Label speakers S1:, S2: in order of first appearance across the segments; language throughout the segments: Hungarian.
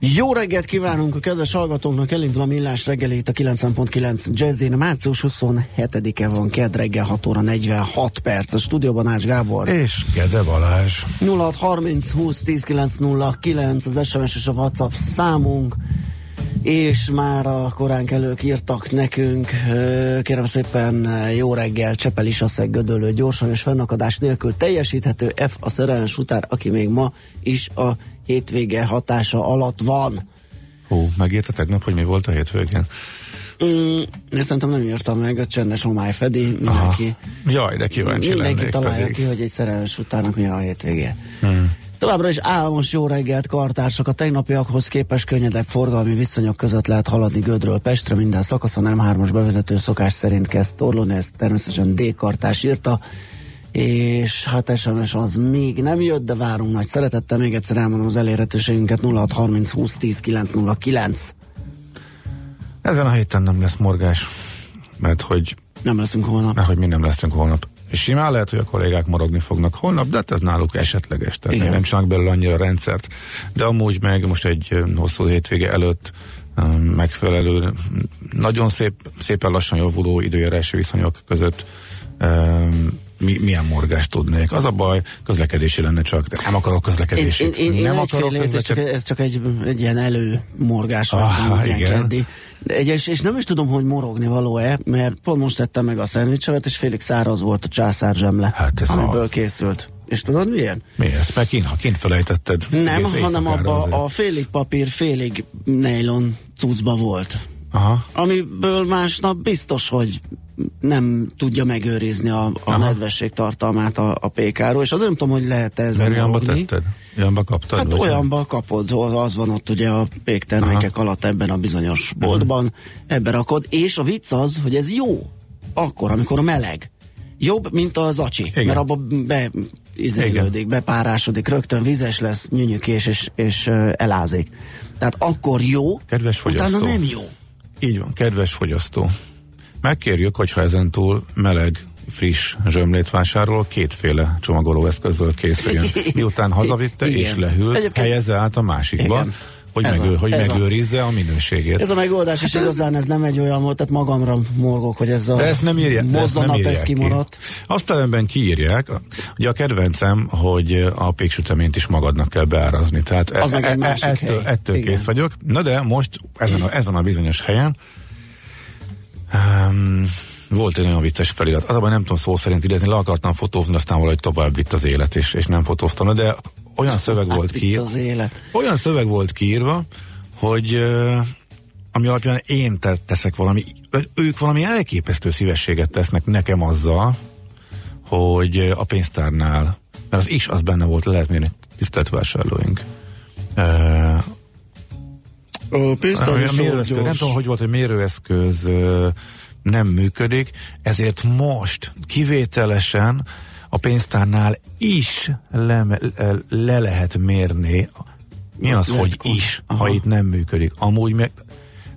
S1: Jó reggelt kívánunk a kedves hallgatóknak, elindul a millás reggelét a 90.9 Jazzin. Március 27-e van, kedd reggel 6 óra 46 perc. A stúdióban Ács Gábor.
S2: És Gede Balázs.
S1: 0630 20 10 909 az SMS és a WhatsApp számunk és már a korán kelők írtak nekünk, kérem szépen jó reggel, Csepel is a gödölő gyorsan és fennakadás nélkül teljesíthető F a szerelmes utár, aki még ma is a hétvége hatása alatt van.
S2: Hú, megírta tegnap, hogy mi volt a hétvégén?
S1: Mm, én szerintem nem írtam meg, a csendes homály fedi, mindenki,
S2: Aha. Jaj, de kíváncsi
S1: mindenki találja
S2: pedig.
S1: ki, hogy egy szerelmes utárnak mi a hétvége.
S2: Hmm.
S1: Továbbra is álmos jó reggelt, kartársak. A tegnapiakhoz képest könnyedebb forgalmi viszonyok között lehet haladni Gödről Pestre. Minden szakaszon M3-as bevezető szokás szerint kezd torlódni, ezt természetesen D-kartás írta. És hát SMS az még nem jött, de várunk nagy szeretettel. Még egyszer elmondom az elérhetőségünket 0630 20 10 909.
S2: Ezen a héten nem lesz morgás, mert hogy,
S1: Nem leszünk holnap.
S2: mert hogy mi nem leszünk holnap. És simán lehet, hogy a kollégák morogni fognak holnap, de hát ez náluk esetleges, tehát
S1: Igen.
S2: nem csinálnak belőle annyira rendszert. De amúgy meg most egy hosszú hétvége előtt megfelelő, nagyon szép, szépen lassan javuló időjárási viszonyok között mi, milyen morgást tudnék. Az a baj, közlekedési lenne csak, de nem akarok közlekedési.
S1: Én, én, én,
S2: nem
S1: én
S2: akarok
S1: egyféle, ez, csak,
S2: közlekedési.
S1: ez csak egy, egy ilyen előmorgás, vagy
S2: Ah,
S1: nem ilyen keddi. Egy, és, és nem is tudom, hogy morogni való-e, mert pont most tettem meg a szendvicsemet, és félig száraz volt a császár zsemle,
S2: Hát ez
S1: amiből
S2: a-
S1: készült. És tudod milyen?
S2: Miért? Mert kint, ha kint felejtetted.
S1: Nem, hanem abba
S2: azért.
S1: a félig papír, félig nylon cuccba volt.
S2: Aha.
S1: Amiből másnap biztos, hogy nem tudja megőrizni a, a
S2: Aha.
S1: nedvesség tartalmát a, a pékáról, és azért nem tudom, hogy lehet ezzel
S2: Mert olyanba tetted? Olyanba kaptad?
S1: Hát olyanba kapod, az van ott ugye a péktermékek
S2: Aha.
S1: alatt ebben a bizonyos boltban, ebben rakod, és a vicc az, hogy ez jó, akkor, amikor meleg. Jobb, mint az acsi,
S2: Igen.
S1: mert abba be izélődik, bepárásodik, rögtön vizes lesz, nyűnyökés és, és elázik. Tehát akkor jó,
S2: Kedves fogyasztó.
S1: utána nem jó.
S2: Így van, kedves fogyasztó. Megkérjük, hogyha ezen túl meleg, friss zsömlét vásárol, kétféle csomagolóeszközzel készüljön. Miután hazavitte
S1: Igen.
S2: és lehűlt,
S1: Egyébként-
S2: helyezze át a másikba,
S1: Igen.
S2: hogy,
S1: Ez
S2: megő,
S1: a-
S2: hogy
S1: ez a-
S2: megőrizze a minőségét.
S1: Ez a megoldás is igazán, ez nem egy olyan volt, tehát magamra morgok, hogy ez a
S2: De ezt nem ezt nem
S1: mozzanat, ez
S2: írják ki.
S1: kimaradt.
S2: Azt ellenben kiírják, ugye a kedvencem, hogy a péksüteményt is magadnak kell beárazni. Tehát
S1: Az meg egy másik
S2: ettől,
S1: hely.
S2: ettől
S1: Igen.
S2: kész vagyok. Na de most ezen a, ezen a bizonyos helyen um, volt egy nagyon vicces felirat. Az a baj, nem tudom szó szerint idézni, le akartam fotózni, aztán valahogy tovább vitt az élet, és, és nem fotóztam, de olyan szöveg volt kiírva,
S1: az élet.
S2: olyan szöveg volt kiírva, hogy ami alapján én te- teszek valami, ők valami elképesztő szívességet tesznek nekem azzal, hogy a pénztárnál, mert az is az benne volt, le lehet mérni, tisztelt vásárlóink.
S1: A
S2: a
S1: pénztár
S2: mérőeszköz, nem tudom, hogy volt, hogy mérőeszköz nem működik, ezért most kivételesen a pénztárnál is le, le lehet mérni, mi az, hogy is,
S1: Aha.
S2: ha itt nem működik. Amúgy meg,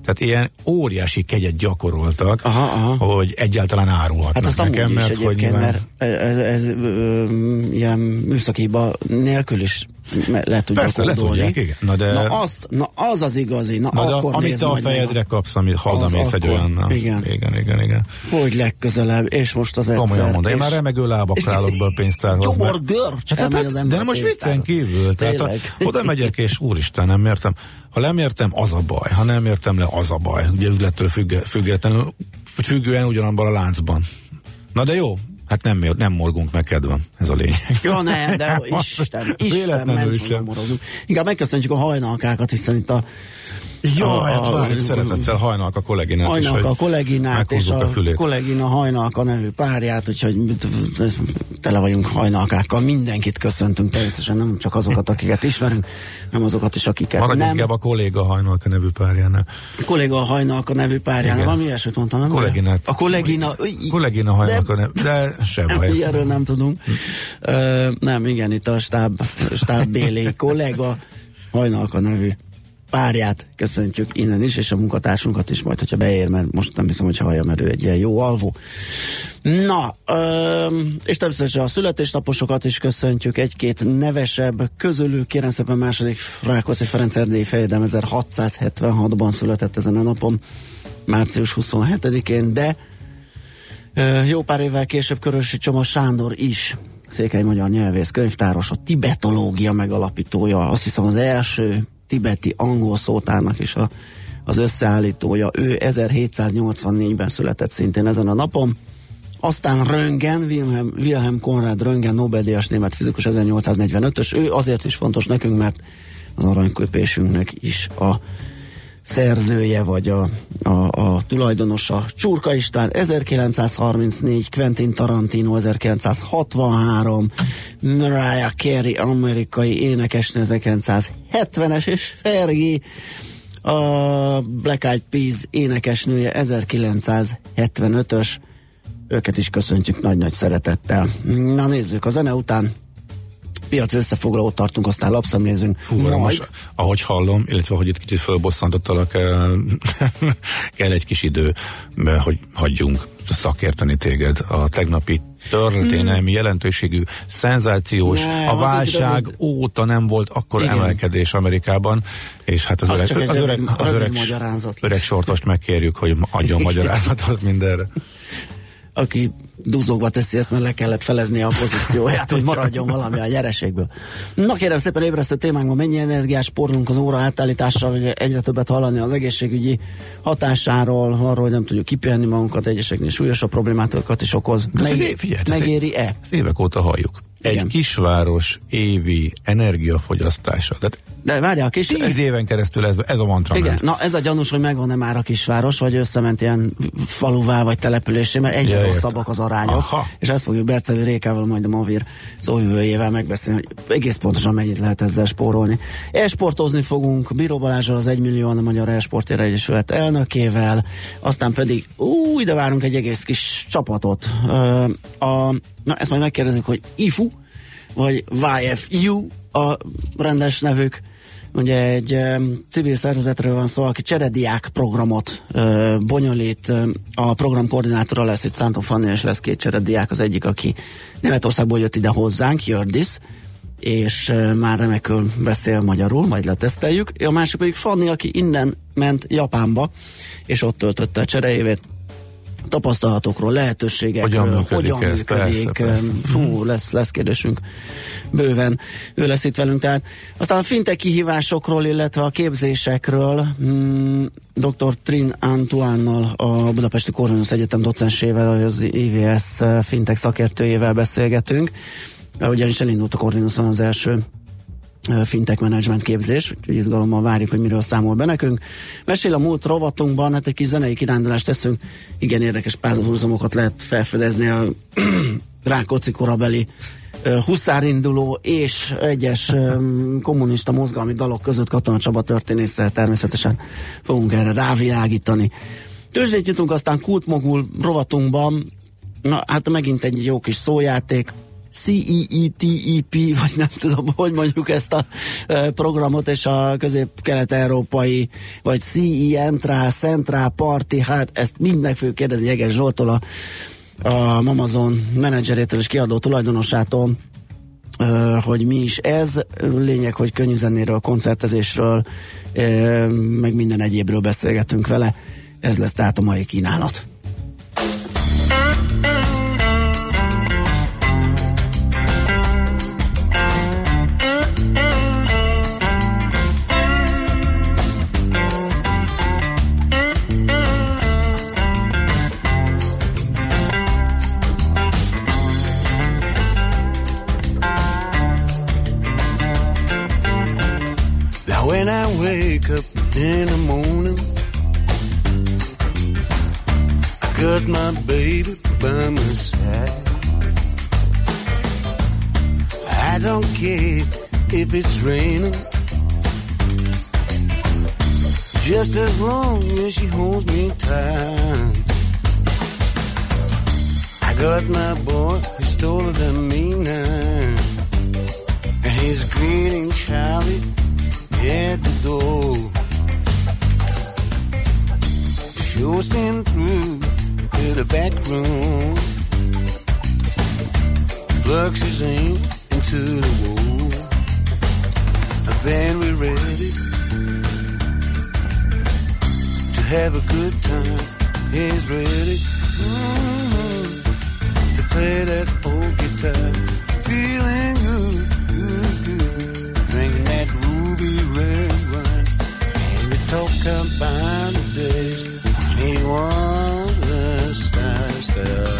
S2: tehát ilyen óriási kegyet gyakoroltak,
S1: Aha, aha.
S2: hogy egyáltalán árulhatnak
S1: Hát azt
S2: nekem, mert hogy
S1: egyébként,
S2: nyilván...
S1: mert ez, ez ö, ilyen műszakiba nélkül is le tudja
S2: Persze, le tudják, igen. Na de-
S1: na, azt, na az az igazi, na,
S2: Na, de
S1: akkor
S2: amit
S1: nézd
S2: te a
S1: majd meg
S2: fejedre kapsz, amit halda
S1: Az
S2: mész egy olyannal.
S1: igen.
S2: igen, igen, igen.
S1: Hogy legközelebb, és most az egyszer.
S2: Komolyan mondom, én
S1: és-
S2: már remegő lábakra állok be a pénztárhoz.
S1: Gyomor görcs,
S2: Hát, hát,
S1: az
S2: de
S1: ember a
S2: most viccen kívül. Tehát a,
S1: Tényleg.
S2: oda megyek, és úristen, nem értem. Ha nem értem, az a baj. Ha nem értem le, az a baj. Ugye üzlettől függe, függetlenül, függően ugyanabban a láncban. Na de jó, hát nem, nem morgunk meg kedvem. Ez a lényeg.
S1: Ja, nem, de Isten, Isten,
S2: Véletlenül
S1: nem
S2: sem.
S1: morogunk. Inkább megköszönjük a hajnalkákat, hiszen itt a
S2: Jó,
S1: A-
S2: hát
S1: a-
S2: várjuk szeretettel hajnalk a kolléginát is,
S1: hajnalka, a kolléginát és a,
S2: a fülét.
S1: kollégina hajnalka nevű párját, úgyhogy tele vagyunk hajnalkákkal. Mindenkit köszöntünk, természetesen nem csak azokat, akiket ismerünk, nem azokat is, akiket
S2: Maradjunk
S1: nem.
S2: a kolléga hajnalka nevű párjánál.
S1: A kolléga hajnalka nevű párjánál. Valami ilyesmit mondtam, nem?
S2: Kolléginát.
S1: A kollégina.
S2: Kollégina hajnalka nevű, de se
S1: Nem,
S2: baj.
S1: ilyenről nem tudunk. Ö, nem, igen, itt a stáb, stábbéli kollega hajnalka nevű párját köszöntjük innen is, és a munkatársunkat is majd, hogyha beér, mert most nem hiszem, hogy hallja, mert ő egy ilyen jó alvó. Na, öm, és természetesen a születésnaposokat is köszöntjük, egy-két nevesebb közülük, kérem szépen második Rákóczi Ferenc Erdélyi fejedelem 1676-ban született ezen a napon, március 27-én, de Ö, Jó pár évvel később Körösi Csoma Sándor is székely magyar nyelvész, könyvtáros, a tibetológia megalapítója, azt hiszem az első tibeti angol szótárnak is a, az összeállítója. Ő 1784-ben született szintén ezen a napon. Aztán Röntgen, Wilhelm, Wilhelm Konrad Röntgen, Nobel-díjas német fizikus 1845-ös. Ő azért is fontos nekünk, mert az aranyköpésünknek is a szerzője, vagy a, a, a tulajdonosa. Csurka István 1934, Quentin Tarantino 1963, Mariah Carey amerikai énekesnő 1970-es, és Fergie a Black Eyed Peas énekesnője 1975-ös. Őket is köszöntjük nagy-nagy szeretettel. Na nézzük, a zene után piac összefoglalót tartunk, aztán lapszemlézünk.
S2: Fú,
S1: Majd
S2: most, ahogy hallom, illetve hogy itt kicsit fölbosszantottalak, kell, kell egy kis idő, mert hogy hagyjunk szakérteni téged a tegnapi történelmi jelentőségű, szenzációs,
S1: Ne,
S2: a válság
S1: rövid-
S2: óta nem volt akkor
S1: Igen.
S2: emelkedés Amerikában, és hát az,
S1: Az
S2: öreg, az, öreg, az öreg,
S1: magyarázat.
S2: öreg sortost megkérjük, hogy adjon magyarázatot mindenre.
S1: Aki duzogva teszi ezt, mert le kellett felezni a pozícióját, hogy maradjon valami a nyereségből. Na kérem szépen ébresztő témánkban mennyi energiás porlunk az óra átállítással, ugye egyre többet hallani az egészségügyi hatásáról, arról, hogy nem tudjuk kipihenni magunkat, egyeseknél súlyosabb problémákat is okoz.
S2: De
S1: Meg,
S2: figyelj,
S1: megéri-e?
S2: Évek óta halljuk. Egy
S1: Igen.
S2: kisváros évi energiafogyasztása. Tehát
S1: De várjál, a kis...
S2: tíz éven keresztül ez, ez a mantra
S1: Igen,
S2: ment.
S1: na ez a gyanús, hogy megvan-e már a kisváros, vagy összement ilyen faluvá, vagy településé, mert egyre
S2: Ja,
S1: rosszabbak az arányok,
S2: Aha.
S1: és ezt fogjuk Berceli Rékával, majd a Mavir szóvivőjével megbeszélni, hogy egész pontosan mennyit lehet ezzel spórolni. Esportozni fogunk Bíró Balázsral, az 1 millió a Magyar Esportért Egyesület elnökével, aztán pedig, ú, ide várunk egy egész kis csapatot. A, na, ezt majd megkérdezzük, hogy IFU, vagy YFU a rendes nevük, Ugye egy um, civil szervezetről van szó, aki cserediák programot uh, bonyolít. Uh, a program koordinátora lesz itt Szántó Fanni, és lesz két cserediák. Az egyik, aki Németországból jött ide hozzánk, Jördis, és uh, már remekül beszél magyarul, majd leteszteljük. A másik pedig Fanni, aki innen ment Japánba, és ott töltötte a cseréjévét tapasztalatokról, lehetőségekről,
S2: Hogyan működik
S1: hogyan
S2: ez?
S1: működik.
S2: Persze, persze.
S1: Fú, lesz, lesz kérdésünk bőven. Ő lesz itt velünk. Tehát aztán a fintech kihívásokról, illetve a képzésekről mm, dr. Trin Antoine-nal, a Budapesti Corvinus Egyetem docensével, az IVS fintech szakértőjével beszélgetünk. Ugyanis elindult a Corvinuson az első fintech management képzés, úgyhogy izgalommal várjuk, hogy miről számol be nekünk. Mesél a múlt rovatunkban, hát egy kis zenei kirándulást teszünk, igen érdekes párhuzamokot lehet felfedezni a Rákóczi korabeli huszárinduló és egyes kommunista mozgalmi dalok között Katona Csaba történésszel természetesen fogunk erre rávilágítani. Tőzsdét jutunk aztán kultmogul rovatunkban, na hát megint egy jó kis szójáték, CEETEP, vagy nem tudom, hogy mondjuk ezt a programot, és a közép-kelet-európai, vagy CE Entra, Centra, Party, hát ezt mind meg fogjuk kérdezni Jeges Zsoltól, a, a Amazon menedzserétől és kiadó tulajdonosától, hogy mi is ez. Lényeg, hogy könnyű zenéről, koncertezésről, meg minden egyébről beszélgetünk vele. Ez lesz tehát a mai kínálat. In the morning. I got my baby by my side. I don't care if it's raining. Just as long as she holds me tight. I got my boy, he's taller than me now. And he's greeting Charlie at the door. coasting through to the back room. Plugs his aim into the wall. And then we're ready to have a good time. He's ready mm-hmm, to play that old guitar. Feeling good, Combine the days. Anyone that stands there.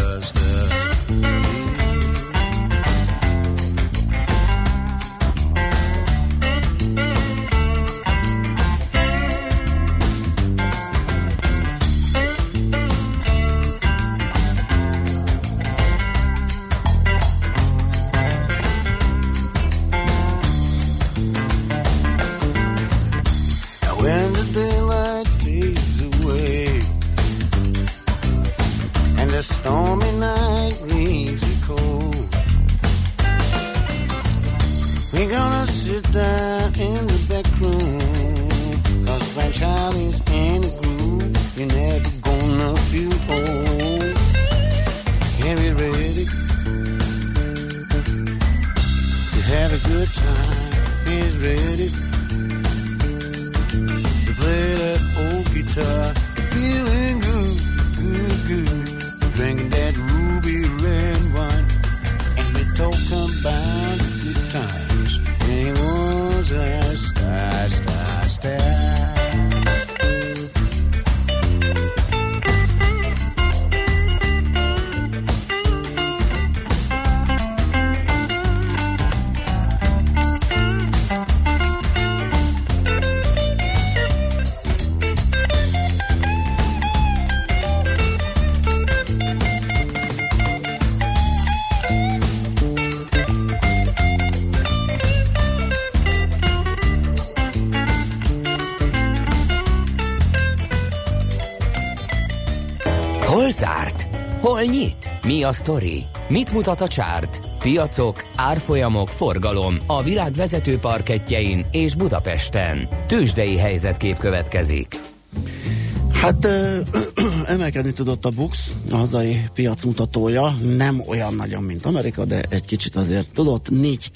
S3: Mi a sztori? Mit mutat a csárt? Piacok, árfolyamok, forgalom a világ vezető parketjein és Budapesten. Tősdei helyzetkép következik.
S1: Hát ö, ö, emelkedni tudott a Bux, a hazai piac mutatója, nem olyan nagyon, mint Amerika, de egy kicsit azért tudott. 4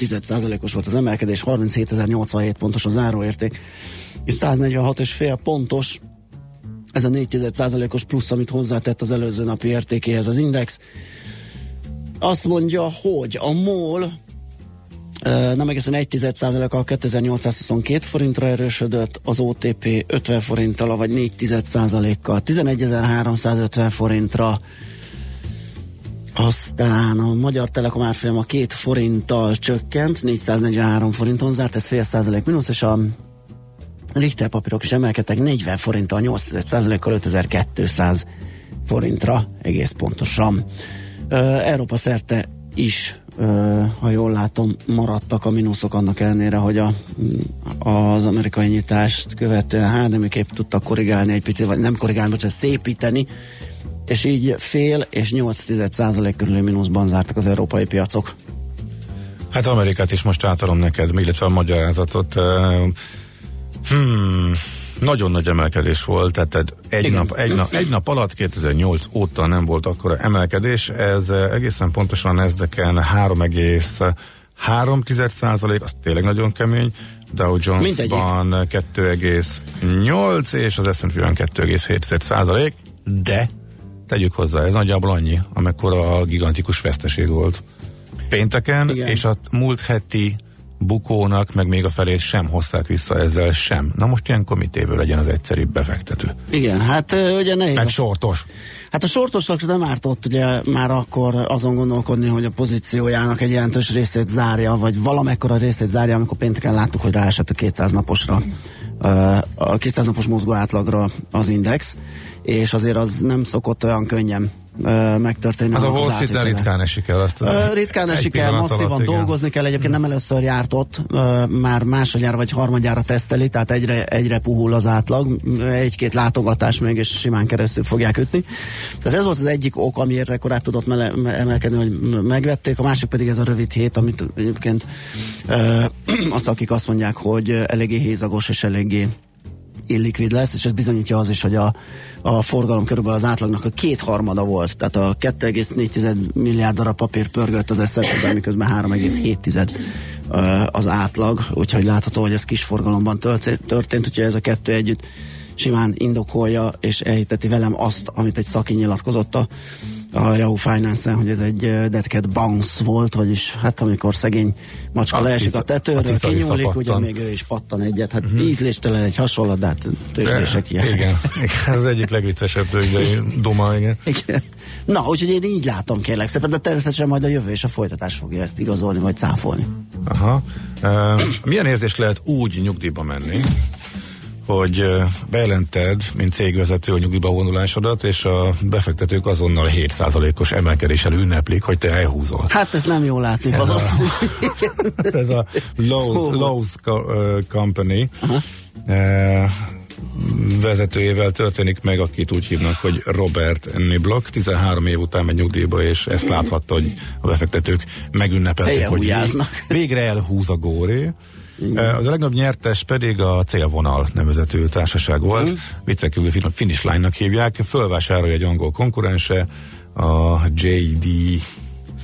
S1: os volt az emelkedés, 37.087 pontos az záróérték, és 146,5 pontos ez a 4 os plusz, amit hozzátett az előző napi értékéhez az index. Azt mondja, hogy a MOL nem egészen 1 a 2822 forintra erősödött, az OTP 50 forinttal, vagy 4 kal 11350 forintra, aztán a Magyar Telekom árfolyama 2 forinttal csökkent, 443 forinton zárt, ez fél százalék mínusz, és a Richter papírok is emelkedtek 40 forinttal, 8 kal 5200 forintra egész pontosan. Európa szerte is, ha jól látom, maradtak a mínuszok annak ellenére, hogy a, az amerikai nyitást követően hát nem épp tudtak korrigálni egy picit, vagy nem korrigálni, bocsánat, szépíteni, és így fél és 8 százalék körüli mínuszban zártak az európai piacok.
S2: Hát Amerikát is most átadom neked, illetve a magyarázatot. Hmm, nagyon nagy emelkedés volt, tehát egy, nap, egy, nap, egy nap alatt 2008 óta nem volt akkor emelkedés, ez egészen pontosan ezdeken 3 százalék, az tényleg nagyon kemény. Dow Jones-ban 2,8 és az S&P-ben 2,7 százalék, de tegyük hozzá, ez nagyjából annyi, amekkora a gigantikus veszteség volt pénteken, Igen. és a múlt heti bukónak, meg még a felét sem hozták vissza ezzel sem. Na most ilyen komitévő legyen az egyszerűbb befektető.
S1: Igen, hát ugye nehéz.
S2: Meg sortos.
S1: Hát a sortosnak nem ártott ugye már akkor azon gondolkodni, hogy a pozíciójának egy jelentős részét zárja, vagy valamekkora részét zárja, amikor pénteken láttuk, hogy ráesett a 200 naposra, a 200 napos mozgó átlagra az index, és azért az nem szokott olyan könnyen megtörténni.
S2: Az a Wall Street ritkán esik el. Azt
S1: uh, ritkán esik el, masszívan alatt, dolgozni kell. Egyébként nem először járt ott, uh, már másodjára vagy harmadjára teszteli, tehát egyre, egyre puhul az átlag. Egy-két látogatás még és simán keresztül fogják ütni. Tehát ez volt az egyik ok, amiért akkor át tudott mele, emelkedni, hogy megvették. A másik pedig ez a rövid hét, amit egyébként uh, az, akik azt mondják, hogy eléggé hézagos és eléggé illikvid lesz, és ez bizonyítja az is, hogy a, a forgalom körülbelül az átlagnak a kétharmada volt, tehát a 2,4 milliárd darab papír pörgött az eszembe, miközben 3,7 az átlag, úgyhogy látható, hogy ez kis forgalomban történt, úgyhogy ez a kettő együtt simán indokolja és elhiteti velem azt, amit egy szaki nyilatkozott a a Yahoo finance hogy ez egy dead cat bounce volt, vagyis hát amikor szegény macska a leesik a tetőről, kinyúlik, ugye még ő is pattan egyet, hát uh-huh. ízléstelen egy hasonlat, de hát tőzsdések
S2: ilyen. Igen, ez egyik legviccesebb tőzsdei duma, igen.
S1: igen. Na, úgyhogy én így látom kérlek szépen, de természetesen majd a jövő és a folytatás fogja ezt igazolni, vagy cáfolni.
S2: Aha. Uh, milyen érzés lehet úgy nyugdíjba menni, hogy bejelented, mint cégvezető a nyugdíjba vonulásodat, és a befektetők azonnal 7%-os emelkedéssel ünneplik, hogy te elhúzol.
S1: Hát ez nem jó látni ez A,
S2: ez a Lowe's, szóval. Lowe's Company uh, vezetőjével történik meg, akit úgy hívnak, hogy Robert Niblock. 13 év után megy nyugdíjba, és ezt láthatta, hogy a befektetők megünnepelték, hogy végre elhúz a góré. Az a legnagyobb nyertes pedig a Célvonal nevezetű társaság volt. Mm. Viccen kívül Finish Line-nak hívják. Fölvásárolja egy angol konkurense, a JD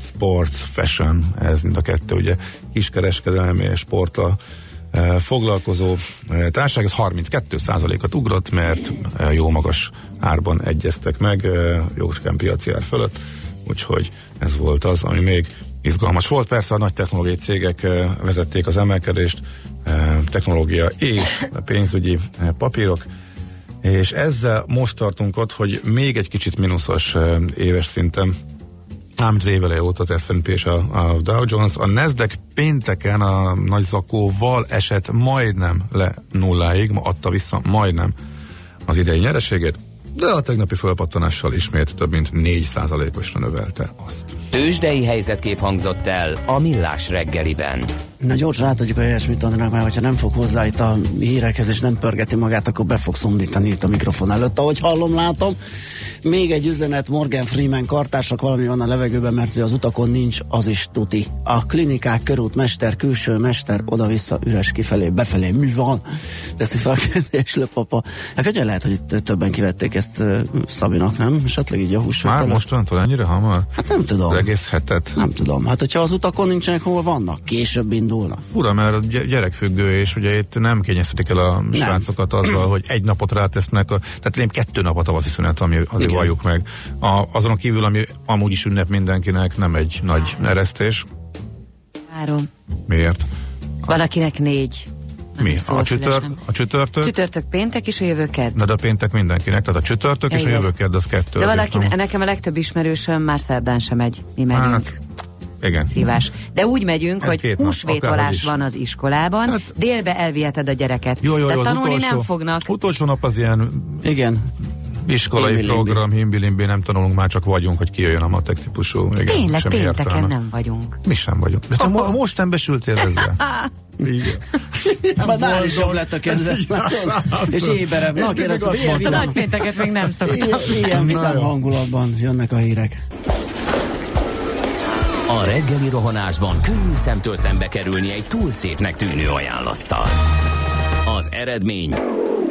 S2: Sports Fashion, ez mind a kettő, ugye kiskereskedelmi és sportla foglalkozó társaság, ez 32 ot ugrott, mert jó magas árban egyeztek meg, jóskán piaci ár fölött, úgyhogy ez volt az, ami még izgalmas volt. Persze a nagy technológiai cégek vezették az emelkedést, technológia és pénzügyi papírok, és ezzel most tartunk ott, hogy még egy kicsit mínuszos éves szinten ám az évele óta az S&P és a, a Dow Jones. A Nasdaq pénteken a nagy zakóval esett majdnem le nulláig, ma adta vissza majdnem az idei nyereségét, de a tegnapi fölpattanással ismét több mint 4%-osra növelte azt.
S3: Tőzsdei helyzetkép hangzott el a Millás reggeliben.
S1: Na gyorsan átadjuk a helyesmit Andrák, mert hogyha nem fog hozzá itt a hírekhez, és nem pörgeti magát, akkor be fog szundítani itt a mikrofon előtt. Ahogy hallom, látom, még egy üzenet Morgan Freeman kartársak, valami van a levegőben, mert az utakon nincs, az is tuti. A klinikák, körút, mester, külső mester, oda-vissza, üres kifelé, befelé, mi van? Teszi fel a kérdés, papa. Hát hogy lehet, hogy itt többen kivették ezt uh, Szabinak, nem? Esetleg így a hús.
S2: Már mostantól ennyire hamar?
S1: Hát nem tudom. Az
S2: egész hetet?
S1: Nem tudom. Hát hogyha az utakon nincsenek, hol vannak? Később indulnak.
S2: Fura, mert gyerekfüggő, és ugye itt nem kényeztetik el a nem. srácokat azzal, hogy egy napot rátesznek, a, tehát én kettő napot a szünet, ami azért Igen. valljuk meg. A, azon kívül, ami amúgy is ünnep mindenkinek, nem egy nagy eresztés.
S4: Három.
S2: Miért?
S4: Valakinek négy.
S2: Mi? A, csütört, a csütörtök?
S4: Csütörtök péntek és a jövő kedd.
S2: Na de a péntek mindenkinek, tehát a csütörtök és a jövő kedd az kettő.
S4: De valaki, nekem a legtöbb ismerősöm már szerdán sem megy. Mi megyünk. Hát,
S2: igen.
S4: szívás. De úgy megyünk, Ez hogy húsvétolás van az iskolában, hát, délbe elviheted a
S2: Jó, jó,
S4: jó,
S2: De
S4: tanulni utolsó, nem fognak.
S2: Utolsó nap az ilyen
S1: igen.
S2: Iskolai himbi program, himbilimbi, nem tanulunk, már csak vagyunk, hogy kijöjjön a matek típusú.
S4: Igen, Tényleg, pénteken értelme. nem vagyunk.
S2: Mi sem vagyunk. De te mo- most szembesültél ezzel?
S1: Igen. Már nál is jobb lett a kedve. és éberebb. Na,
S4: kérdez, a nagy pénteket még nem szoktam.
S1: Ilyen vidám hangulatban jönnek a hírek.
S3: A reggeli rohanásban könnyű szemtől szembe kerülni egy túl szépnek tűnő ajánlattal. Az eredmény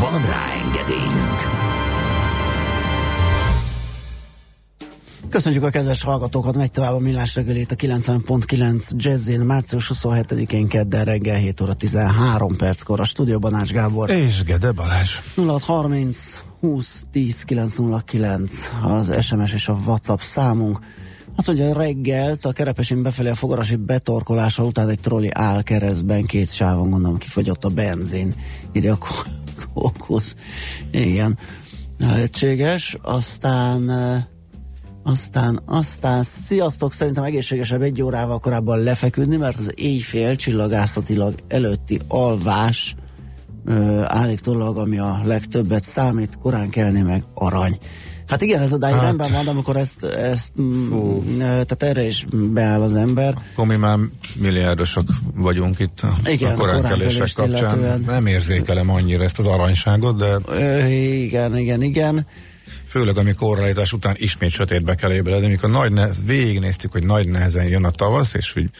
S3: Van rá engedélyünk!
S1: Köszönjük a kedves hallgatókat, megy tovább a millás reggelét a 90.9 Jazzin, március 27-én kedden reggel 7 óra 13 perckor a stúdióban Ács Gábor.
S2: És Gede Balázs.
S1: 0630 20 10 909 az SMS és a WhatsApp számunk. Azt mondja, reggelt a kerepesin befelé a fogarasi betorkolása után egy troli áll keresztben, két sávon gondolom kifogyott a benzin. Ide a kókusz. Igen, lehetséges. Aztán aztán, aztán, sziasztok, szerintem egészségesebb egy órával korábban lefeküdni, mert az éjfél csillagászatilag előtti alvás ö, állítólag, ami a legtöbbet számít, korán kelni meg arany. Hát igen, ez a dáj hát, rendben van, de amikor ezt, ezt fú. tehát erre is beáll az ember.
S2: Akkor mi már milliárdosok vagyunk itt a, igen, a koránkelések kapcsán. Illetően. Nem érzékelem annyira ezt az aranyságot, de...
S1: Ö, igen, igen, igen.
S2: Főleg, amikor korrelítás után ismét sötétbe kell ébredni, amikor nagy ne- végignéztük, hogy nagy nehezen jön a tavasz, és hogy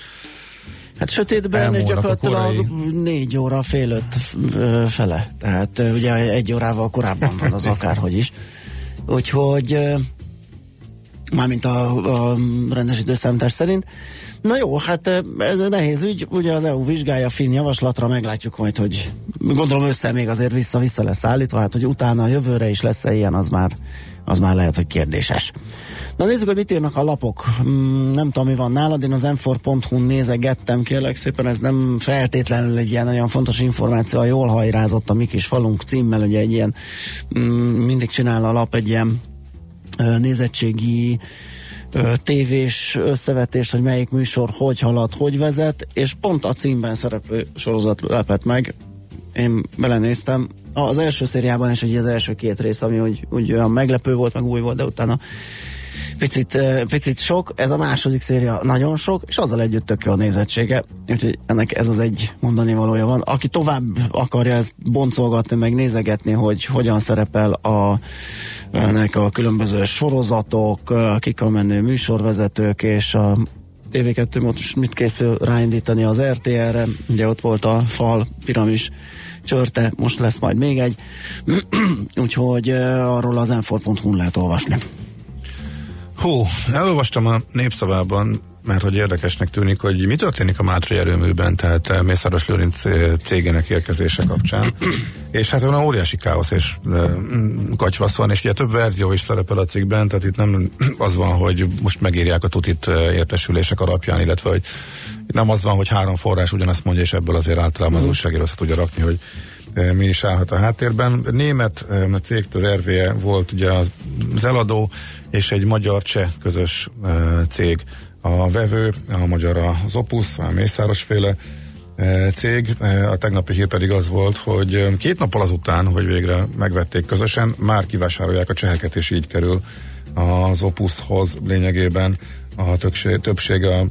S1: Hát sötétben és gyakorlatilag négy óra fél öt fele. Tehát ugye egy órával korábban van az akárhogy is. Úgyhogy mármint a, a rendes időszámítás szerint. Na jó, hát ez nehéz ügy, ugye az EU vizsgálja finn javaslatra, meglátjuk majd, hogy gondolom össze még azért vissza-vissza lesz állítva, hát hogy utána a jövőre is lesz-e ilyen, az már, az már lehet, hogy kérdéses. Na nézzük, hogy mit írnak a lapok. Mm, nem tudom, mi van nálad, én az m4.hu nézegettem, kérlek szépen, ez nem feltétlenül egy ilyen olyan fontos információ, a jól hajrázott a mi kis falunk címmel, ugye egy ilyen, mm, mindig csinál a lap egy ilyen nézettségi tévés összevetés, hogy melyik műsor hogy halad, hogy vezet, és pont a címben szereplő sorozat lepett meg. Én belenéztem, az első szériában is ugye az első két rész, ami úgy, úgy olyan meglepő volt, meg új volt, de utána picit, picit sok, ez a második széria nagyon sok, és azzal együtt tök jó a nézettsége, úgyhogy ennek ez az egy mondani valója van. Aki tovább akarja ezt boncolgatni, meg nézegetni, hogy hogyan szerepel a ennek a különböző sorozatok, kik a menő műsorvezetők, és a TV2 most mit készül ráindítani az RTR-re, ugye ott volt a fal piramis csörte, most lesz majd még egy, úgyhogy arról az m lehet olvasni.
S2: Hú, elolvastam a népszavában, mert hogy érdekesnek tűnik, hogy mi történik a Mátrai erőműben, tehát eh, Mészáros Lőrinc eh, cégének érkezése kapcsán. és hát van óriási káosz és e, katyvasz van, és ugye több verzió is szerepel a cikkben, tehát itt nem az van, hogy most megírják a tutit értesülések alapján, illetve hogy nem az van, hogy három forrás ugyanazt mondja, és ebből azért általában az újságíró azt tudja rakni, hogy mi is állhat a háttérben. Német cég, az RVE volt ugye az eladó, és egy magyar-cseh közös cég a vevő, a magyar az Opus, a Mészáros féle cég. A tegnapi hír pedig az volt, hogy két nappal azután, hogy végre megvették közösen, már kivásárolják a cseheket, és így kerül az Opushoz lényegében a többség a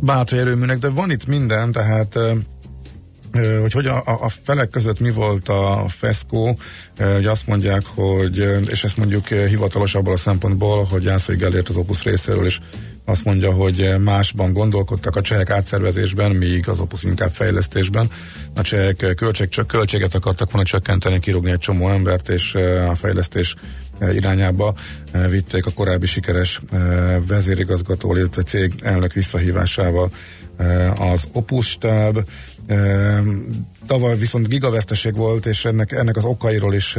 S2: bátrai erőműnek, de van itt minden, tehát hogy, hogy a, a felek között mi volt a FESCO, hogy azt mondják, hogy, és ezt mondjuk hivatalos abból a szempontból, hogy Jászai Gellért az Opus részéről is azt mondja, hogy másban gondolkodtak a csehek átszervezésben, míg az Opus inkább fejlesztésben. A csehek költség, csak költséget akartak volna csökkenteni, kirúgni egy csomó embert, és a fejlesztés irányába vitték a korábbi sikeres vezérigazgató, illetve cég elnök visszahívásával az Opus stáb. Tavaly viszont gigaveszteség volt, és ennek, ennek az okairól is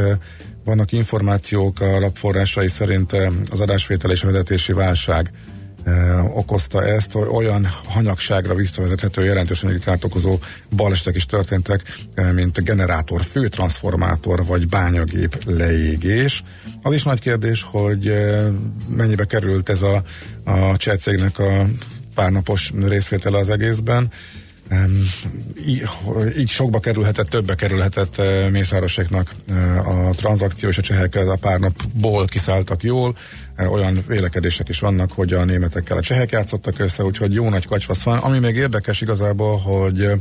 S2: vannak információk a lapforrásai szerint az adásvétel és vezetési válság okozta ezt, hogy olyan hanyagságra visszavezethető jelentősen kárt okozó balesetek is történtek, mint generátor, főtranszformátor vagy bányagép leégés. Az is nagy kérdés, hogy mennyibe került ez a, a cégnek a párnapos részvétele az egészben. Így sokba kerülhetett, többbe kerülhetett Mészároséknak a tranzakció, és a csehek a pár napból kiszálltak jól. Olyan vélekedések is vannak, hogy a németekkel a csehek játszottak össze, úgyhogy jó nagy kacsvasz van. Ami még érdekes igazából, hogy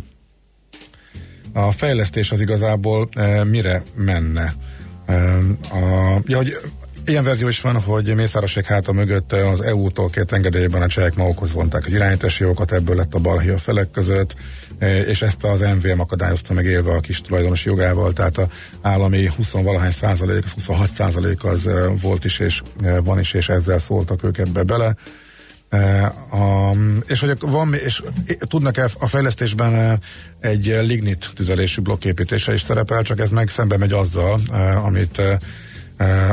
S2: a fejlesztés az igazából mire menne. A, ja, hogy Ilyen verzió is van, hogy Mészárosék háta mögött az EU-tól két engedélyben a csehek magukhoz vonták az irányítási jogokat, ebből lett a balhé a felek között, és ezt az MVM akadályozta meg élve a kis tulajdonos jogával, tehát a állami 20 valahány százalék, az 26 százalék az volt is, és van is, és ezzel szóltak ők ebbe bele. A, és hogy van, és tudnak-e a fejlesztésben egy lignit tüzelésű blokképítése is szerepel, csak ez meg szembe megy azzal, amit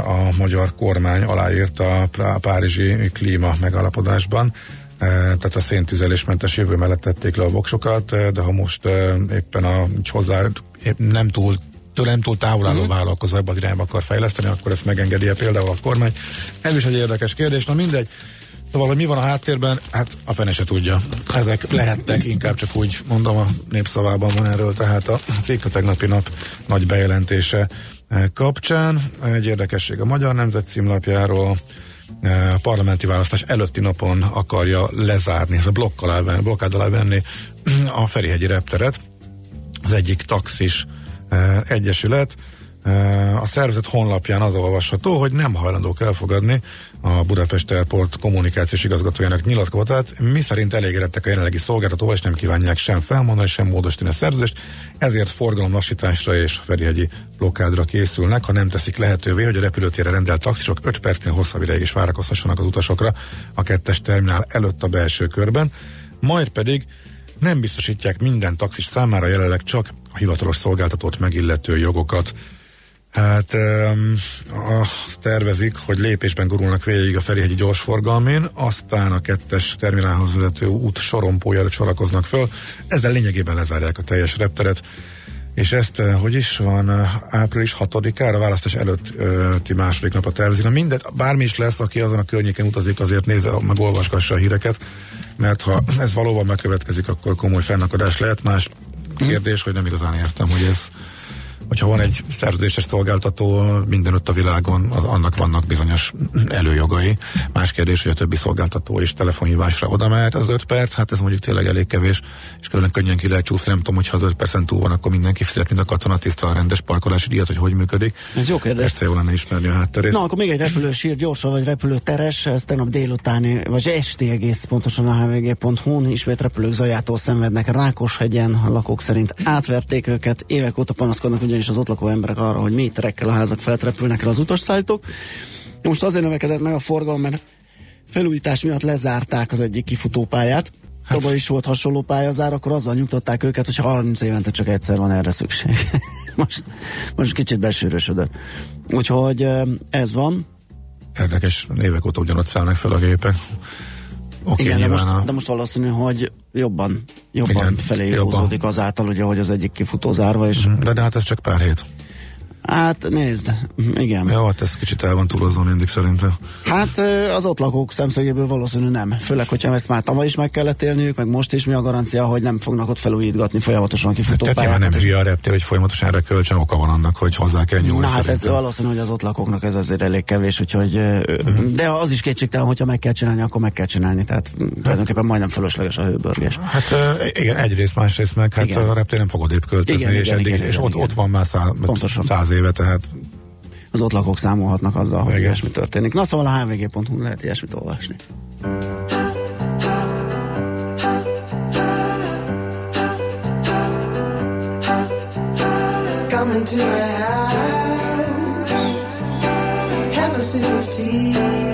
S2: a magyar kormány aláírta a Párizsi klíma megállapodásban, tehát a széntüzelésmentes jövő mellett tették le a voksokat, de ha most éppen a hozzá nem túl nem túl távol álló uh-huh. vállalkozó ebbe az irányba akar fejleszteni, akkor ezt megengedi -e például a kormány. Ez is egy érdekes kérdés, na mindegy. Szóval, hogy mi van a háttérben, hát a fene se tudja. Ezek lehettek, inkább csak úgy mondom, a népszavában van erről, tehát a cikk a tegnapi nap nagy bejelentése kapcsán. Egy érdekesség a Magyar Nemzet címlapjáról a parlamenti választás előtti napon akarja lezárni, a blokk alá venni, blokkád alá venni a Ferihegyi repteret. Az egyik taxis egyesület. A szervezet honlapján az olvasható, hogy nem hajlandók elfogadni a Budapest Airport kommunikációs igazgatójának nyilatkozatát, mi szerint elégedettek a jelenlegi szolgáltatóval, és nem kívánják sem felmondani, sem módosítani a szerződést, ezért forgalomlassításra és ferihegyi blokkádra készülnek, ha nem teszik lehetővé, hogy a repülőtérre rendelt taxisok 5 percnél hosszabb ideig is várakozhassanak az utasokra a kettes terminál előtt a belső körben, majd pedig nem biztosítják minden taxis számára jelenleg csak a hivatalos szolgáltatót megillető jogokat. Hát um, azt tervezik, hogy lépésben gurulnak végig a Ferihegyi gyorsforgalmén, aztán a kettes terminálhoz vezető út sorompója előtt sorakoznak föl. Ezzel lényegében lezárják a teljes repteret és ezt, eh, hogy is van, eh, április 6-ára választás előtti második napra tervezik. Na mindegy, bármi is lesz, aki azon a környéken utazik, azért nézze, meg olvaskassa a híreket, mert ha ez valóban megkövetkezik, akkor komoly fennakadás lehet. Más kérdés, hogy nem igazán értem, hogy ez hogyha van egy szerződéses szolgáltató mindenütt a világon, az annak vannak bizonyos előjogai. Más kérdés, hogy a többi szolgáltató is telefonhívásra oda mehet az 5 perc, hát ez mondjuk tényleg elég kevés, és külön könnyen ki lehet csúszni, nem tudom, hogy ha az 5 percen túl van, akkor mindenki fizet, mint a katonatiszta a rendes parkolási díjat, hogy hogy működik.
S1: Ez jó kérdés.
S2: Persze jó lenne ismerni a hátterét.
S1: Na, akkor még egy repülősír gyorsan, vagy repülőteres, ez tegnap délutáni, vagy esti egész pontosan a hvg.hu-n ismét repülők zajától szenvednek Rákoshegyen, a lakók szerint átverték őket, évek óta panaszkodnak ugye ugyanis az ott lakó emberek arra, hogy méterekkel a házak felett repülnek el az utasszállítók. Most azért növekedett meg a forgalom, mert felújítás miatt lezárták az egyik kifutópályát. Hát. Tavaly is volt hasonló pályazár, akkor azzal nyugtatták őket, hogy 30 évente csak egyszer van erre szükség. most, most kicsit besűrösödött. Úgyhogy ez van.
S2: Érdekes, évek óta ugyanott szállnak fel a gépek.
S1: Okay, Igen, de most, a... de most valószínű, hogy jobban, jobban Igen, felé jobban. azáltal, ugye, hogy az egyik kifutó zárva. És...
S2: De, de hát ez csak pár hét.
S1: Hát nézd, igen.
S2: Jó, hát ez kicsit el van túlozva mindig szerintem.
S1: Hát az ott lakók szemszögéből valószínű nem. Főleg, hogyha ezt már tavaly is meg kellett élniük, meg most is mi a garancia, hogy nem fognak ott felújítgatni folyamatosan kifutó hát,
S2: Tehát nem hülye a reptér, hogy folyamatosan erre kölcsön oka van annak, hogy hozzá kell nyúlni.
S1: Na hát ez valószínű, hogy az ott lakóknak ez azért elég kevés, úgyhogy uh-huh. de az is kétségtelen, hogyha meg kell csinálni, akkor meg kell csinálni. Tehát hát. tulajdonképpen majdnem fölösleges a hőbörgés.
S2: Hát igen, egyrészt, másrészt meg, hát igen. a reptér nem fog odébb költözni, igen, és, igen, eddig, igen, és igen, ott, igen. ott van már száz éve, tehát
S1: az ott lakók számolhatnak azzal, hogy ilyesmi történik. Na szóval a hvg.hu lehet ilyesmit olvasni. Come into my house, have a sip of tea.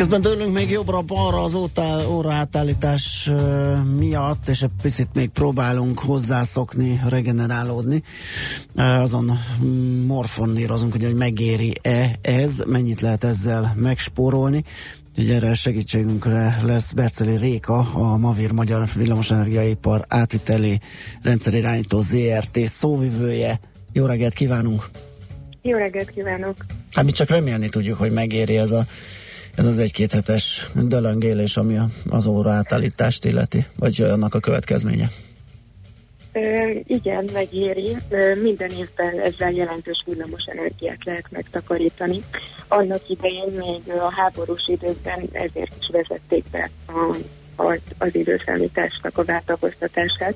S1: Közben dőlünk még jobbra-balra az óraátállítás miatt, és egy picit még próbálunk hozzászokni, regenerálódni. Azon morfonírozunk, hogy megéri-e ez, mennyit lehet ezzel megspórolni. Ugye erre segítségünkre lesz Berceli Réka, a Mavir Magyar Villamosenergiaipar átviteli rendszerirányító ZRT szóvivője. Jó reggelt kívánunk!
S5: Jó reggelt kívánok!
S1: Hát mi csak remélni tudjuk, hogy megéri ez a ez az egy-két hetes dölöngélés, ami az óra átállítást illeti, vagy annak a következménye?
S5: Ö, igen, megéri. Ö, minden évben ezzel jelentős villamos energiát lehet megtakarítani. Annak idején még a háborús időkben ezért is vezették be a, a, az időszámításnak a váltakoztatását.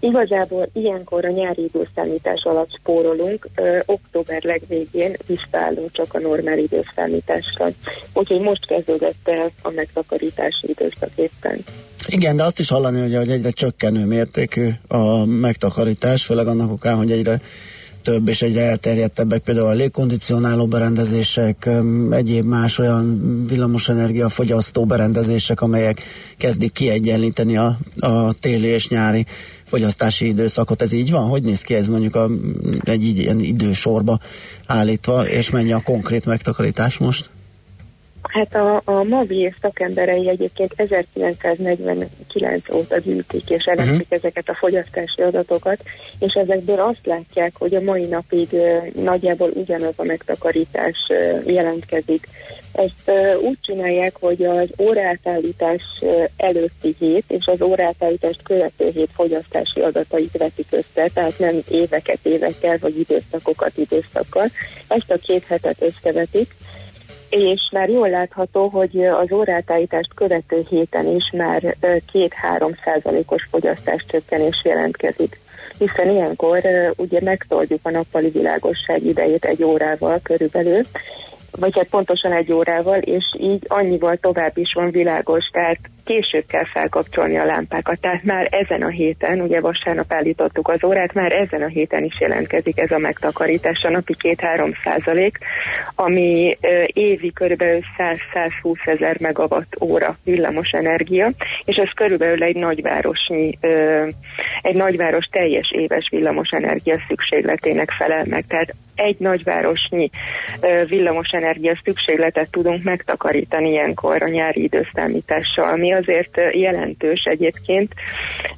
S5: Igazából ilyenkor a nyári időszámítás alatt spórolunk, ö, október legvégén visszaállunk csak a normál időszámításra. Úgyhogy most kezdődött el a megtakarítási időszak éppen.
S1: Igen, de azt is hallani, hogy, hogy egyre csökkenő mértékű a megtakarítás, főleg annak okán, hogy egyre több és egyre elterjedtebbek, például a légkondicionáló berendezések, egyéb más olyan villamosenergia fogyasztó berendezések, amelyek kezdik kiegyenlíteni a, a téli és nyári fogyasztási időszakot. Ez így van? Hogy néz ki ez mondjuk a, egy így, ilyen idősorba állítva, és mennyi a konkrét megtakarítás most?
S5: Hát a, a MAVI szakemberei egyébként 1949 óta gyűjtik és elemzik uh-huh. ezeket a fogyasztási adatokat, és ezekből azt látják, hogy a mai napig nagyjából ugyanaz a megtakarítás jelentkezik. Ezt úgy csinálják, hogy az órátállítás uh, előtti hét és az órátállítást követő hét fogyasztási adatait vetik össze, tehát nem éveket évekkel, vagy időszakokat időszakkal. Ezt a két hetet összevetik, és már jól látható, hogy az órátállítást követő héten is már 2-3 százalékos fogyasztás csökkenés jelentkezik hiszen ilyenkor ugye megtoldjuk a nappali világosság idejét egy órával körülbelül, vagy hát pontosan egy órával, és így annyival tovább is van világos, tehát később kell felkapcsolni a lámpákat. Tehát már ezen a héten, ugye vasárnap állítottuk az órát, már ezen a héten is jelentkezik ez a megtakarítás, a napi 2-3 százalék, ami évi körülbelül 100-120 ezer megawatt óra villamos energia, és ez körülbelül egy nagyvárosnyi, egy nagyváros teljes éves villamos energia szükségletének felel meg. Tehát egy nagyvárosnyi villamos energia szükségletet tudunk megtakarítani ilyenkor a nyári időszámítással, ami azért jelentős egyébként.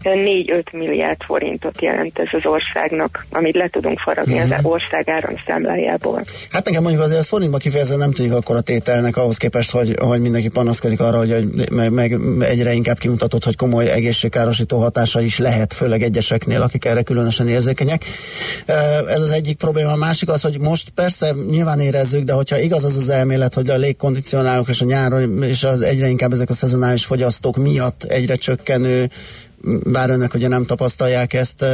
S5: 4-5 milliárd forintot jelent ez az országnak, amit le tudunk faragni mm-hmm. az mhm. ország áramszámlájából.
S1: Hát nekem mondjuk azért ez forintba kifejezve nem tűnik akkor a tételnek ahhoz képest, hogy, hogy mindenki panaszkodik arra, hogy meg, meg egyre inkább kimutatott, hogy komoly egészségkárosító hatása is lehet, főleg egyeseknél, akik erre különösen érzékenyek. Ez az egyik probléma. A másik az, hogy most persze nyilván érezzük, de hogyha igaz az az elmélet, hogy a légkondicionálók és a nyáron és az egyre inkább ezek a szezonális fogyasztók miatt egyre csökkenő bár önök ugye nem tapasztalják ezt,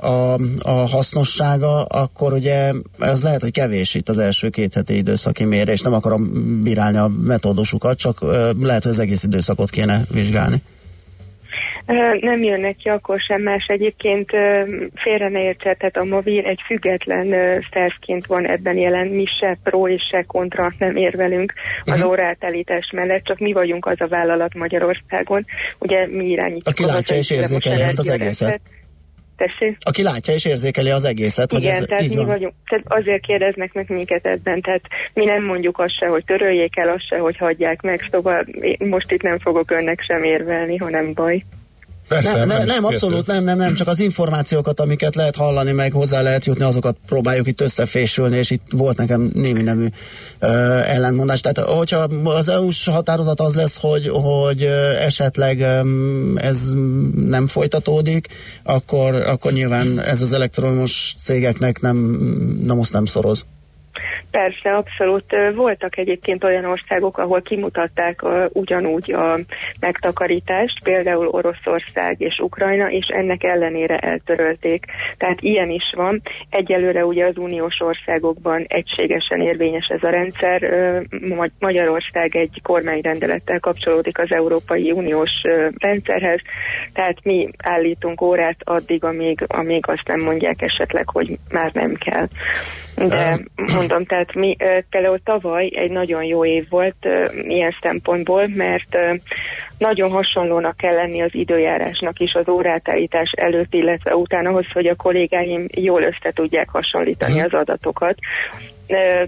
S1: a, a hasznossága, akkor ugye ez lehet, hogy kevés itt az első két heti időszaki mérés. Nem akarom bírálni a metódusukat, csak lehet, hogy az egész időszakot kéne vizsgálni.
S5: Nem jön neki akkor sem más. Egyébként félre ne értse, tehát a Movil egy független szervként van ebben jelen. Mi se pro és se kontra nem érvelünk az uh-huh. órátállítás mellett, csak mi vagyunk az a vállalat Magyarországon. Ugye mi irányítjuk.
S1: Aki látja és érzékeli ezt az egészet.
S5: Tessék?
S1: Aki látja és érzékeli az egészet.
S5: Igen,
S1: hogy ez,
S5: tehát mi
S1: van.
S5: vagyunk, tehát azért kérdeznek meg minket ebben, tehát mi nem mondjuk azt se, hogy töröljék el, azt se, hogy hagyják meg, szóval most itt nem fogok önnek sem érvelni, hanem baj.
S1: Persze, nem, nem, nem abszolút nem, nem, nem, csak az információkat, amiket lehet hallani, meg hozzá lehet jutni, azokat próbáljuk itt összefésülni, és itt volt nekem némi nemű ö, ellentmondás. Tehát, hogyha az EU-s határozat az lesz, hogy, hogy esetleg ö, ez nem folytatódik, akkor, akkor nyilván ez az elektromos cégeknek nem, nem nem szoroz.
S5: Persze, abszolút. Voltak egyébként olyan országok, ahol kimutatták uh, ugyanúgy a megtakarítást, például Oroszország és Ukrajna, és ennek ellenére eltörölték. Tehát ilyen is van. Egyelőre ugye az uniós országokban egységesen érvényes ez a rendszer. Uh, Magyarország egy kormányrendelettel kapcsolódik az Európai Uniós uh, rendszerhez, tehát mi állítunk órát addig, amíg, amíg azt nem mondják esetleg, hogy már nem kell. De mondom, tehát mi például tavaly egy nagyon jó év volt ilyen szempontból, mert nagyon hasonlónak kell lenni az időjárásnak is az órátállítás előtt, illetve utána ahhoz, hogy a kollégáim jól össze tudják hasonlítani az adatokat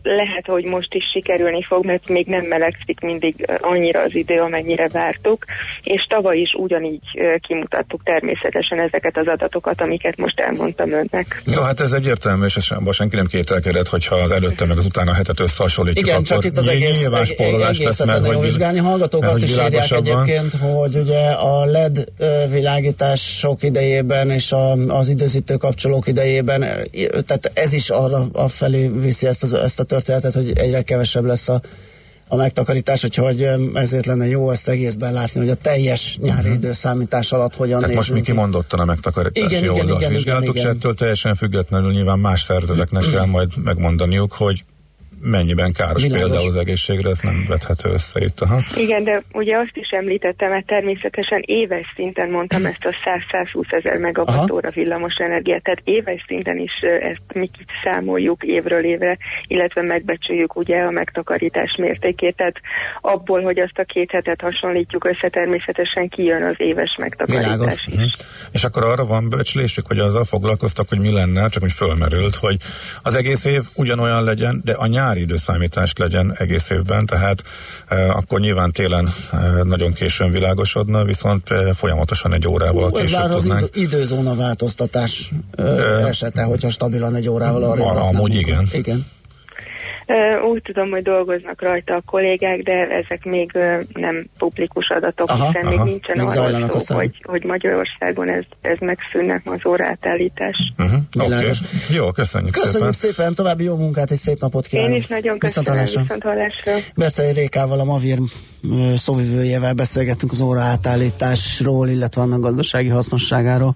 S5: lehet, hogy most is sikerülni fog, mert még nem melegszik mindig annyira az idő, amennyire vártuk, és tavaly is ugyanígy kimutattuk természetesen ezeket az adatokat, amiket most elmondtam önnek.
S2: Jó, hát ez egyértelmű, és abban senki nem kételkedett, hogyha az előtte meg az utána hetet összehasonlítjuk,
S1: Igen, csak itt az egész,
S2: nyilván spórolás lesz, mert
S1: hogy vizsgálni. Hallgatók azt is írják egyébként, hogy ugye a LED világítások idejében és a, az időzítő kapcsolók idejében, tehát ez is arra a felé viszi ezt az ezt a történetet, hogy egyre kevesebb lesz a, a megtakarítás, úgyhogy ezért lenne jó ezt egészben látni, hogy a teljes nyári uh-huh. időszámítás alatt hogyan
S2: Tehát most mi kimondottan a megtakarítási
S1: igen,
S2: oldalt
S1: igen,
S2: vizsgáltuk,
S1: igen,
S2: és ettől teljesen függetlenül nyilván más szervezeteknek kell majd megmondaniuk, hogy mennyiben káros Világos. például az egészségre, ez nem vethető össze itt. Aha.
S5: Igen, de ugye azt is említettem, mert természetesen éves szinten mondtam ezt a 100-120 ezer megawattóra villamos energiát, tehát éves szinten is ezt mi számoljuk évről évre, illetve megbecsüljük ugye a megtakarítás mértékét, tehát abból, hogy azt a két hetet hasonlítjuk össze, természetesen kijön az éves megtakarítás Világos. is. Uh-huh.
S2: És akkor arra van becslésük, hogy azzal foglalkoztak, hogy mi lenne, csak hogy fölmerült, hogy az egész év ugyanolyan legyen, de a nyár nyári időszámítást legyen egész évben, tehát e, akkor nyilván télen e, nagyon későn világosodna, viszont e, folyamatosan egy órával Hú, később
S1: ez tudnánk. az idő, időzóna változtatás esete, hogyha stabilan egy órával arra.
S2: Amúgy igen.
S1: igen.
S5: Úgy tudom, hogy dolgoznak rajta a kollégák, de ezek még nem publikus adatok, aha, hiszen aha. még nincsen még arra szó, hogy, hogy Magyarországon ez, ez megszűnne az órátállítás.
S2: Uh-huh. Okay. Jó, köszönjük,
S1: köszönjük szépen. szépen. További jó munkát és szép napot kívánok.
S5: Én is nagyon köszönöm. Viszont hallásra.
S1: Bercei Rékával, a Mavir szóvivőjével beszélgettünk az óraátállításról, illetve annak gazdasági hasznosságáról.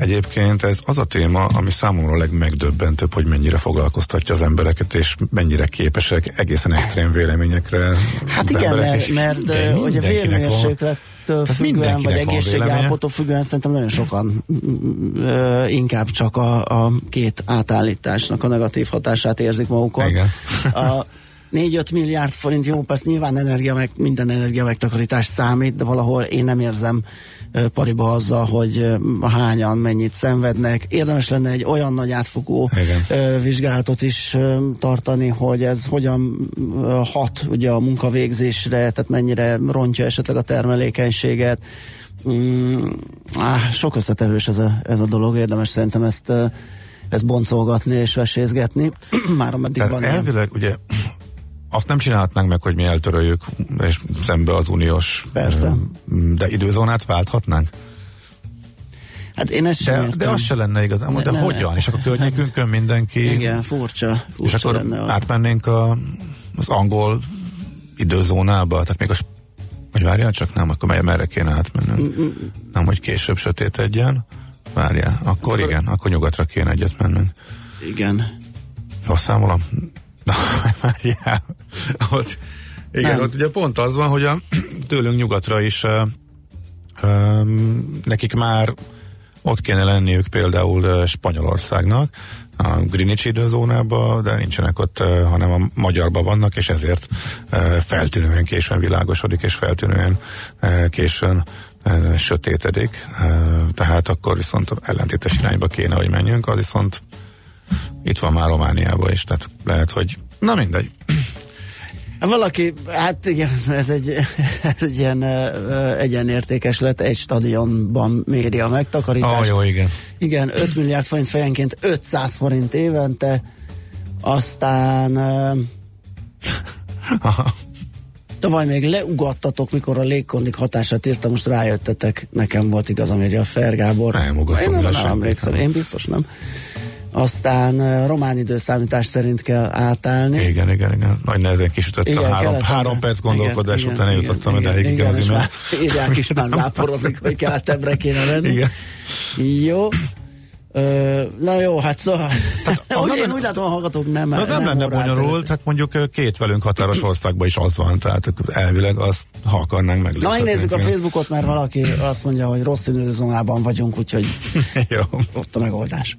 S2: Egyébként ez az a téma, ami számomra a legmegdöbbentőbb, hogy mennyire foglalkoztatja az embereket, és mennyire képesek egészen extrém véleményekre.
S1: Hát igen, mert, mert ugye vérmérséklettől függően, vagy egészségállapottól függően szerintem nagyon sokan ö, inkább csak a, a két átállításnak a negatív hatását érzik magukon.
S2: Igen.
S1: A, 4-5 milliárd forint, jó, persze nyilván energia meg, minden energia megtakarítás számít, de valahol én nem érzem pariba azzal, hogy hányan mennyit szenvednek. Érdemes lenne egy olyan nagy átfogó Igen. vizsgálatot is tartani, hogy ez hogyan hat ugye a munkavégzésre, tehát mennyire rontja esetleg a termelékenységet. Mm, áh, sok összetevős ez a, ez a dolog, érdemes szerintem ezt ezt boncolgatni és vesézgetni. Már ameddig Tehát van
S2: elvileg ilyen. ugye azt nem csinálhatnánk meg, hogy mi eltöröljük és szembe az uniós
S1: Persze.
S2: de időzónát válthatnánk?
S1: Hát én ezt
S2: de, de az se lenne igaz. De, de ne, hogyan? És akkor környékünkön mindenki...
S1: Igen, furcsa. furcsa
S2: és akkor
S1: lenne az.
S2: átmennénk a, az angol időzónába, tehát még a Vagy várjál, csak nem, akkor mely, merre kéne átmennünk? Mm-mm. Nem, hogy később sötétedjen. Várjál, akkor, akkor igen, akkor nyugatra kéne egyet mennünk.
S1: Igen.
S2: Jól számolom? Várjál. ott, igen, nem. ott ugye pont az van, hogy a, tőlünk nyugatra is uh, um, nekik már ott kéne lenniük például uh, Spanyolországnak, a Greenwich időzónába, de nincsenek ott, hanem a magyarba vannak, és ezért feltűnően későn világosodik, és feltűnően későn sötétedik, tehát akkor viszont ellentétes irányba kéne, hogy menjünk, az viszont itt van már Romániában is, tehát lehet, hogy na mindegy.
S1: Valaki, hát igen, ez egy, ez egy ilyen uh, egyenértékes lett, egy stadionban méri a megtakarítást.
S2: Oh, jó, igen.
S1: Igen, 5 milliárd forint fejenként 500 forint évente, aztán uh, Tavaly még leugattatok, mikor a légkondik hatását írtam, most rájöttetek, nekem volt igaz, amire a Fergábor.
S2: Nem, ugattam,
S1: én nem, nem emlékszem, én biztos nem aztán román időszámítás szerint kell átállni.
S2: Igen, igen, igen. Nagy nehezen kisütött igen, három, három perc gondolkodás igen, után eljutottam igen, ideig, igen, igen,
S1: az Írják is, már záporozik, hogy keletebbre kéne lenni. Igen. Jó. Ö, na jó, hát szóval tehát, úgy, én úgy látom, a hallgatók nem
S2: Az nem, nem lenne bonyolult, hát mondjuk két velünk határos országban is az van, tehát elvileg azt, ha akarnánk meg.
S1: Na megnézzük a Facebookot, mert valaki azt mondja, hogy rossz színűzónában vagyunk, úgyhogy jó. ott a megoldás.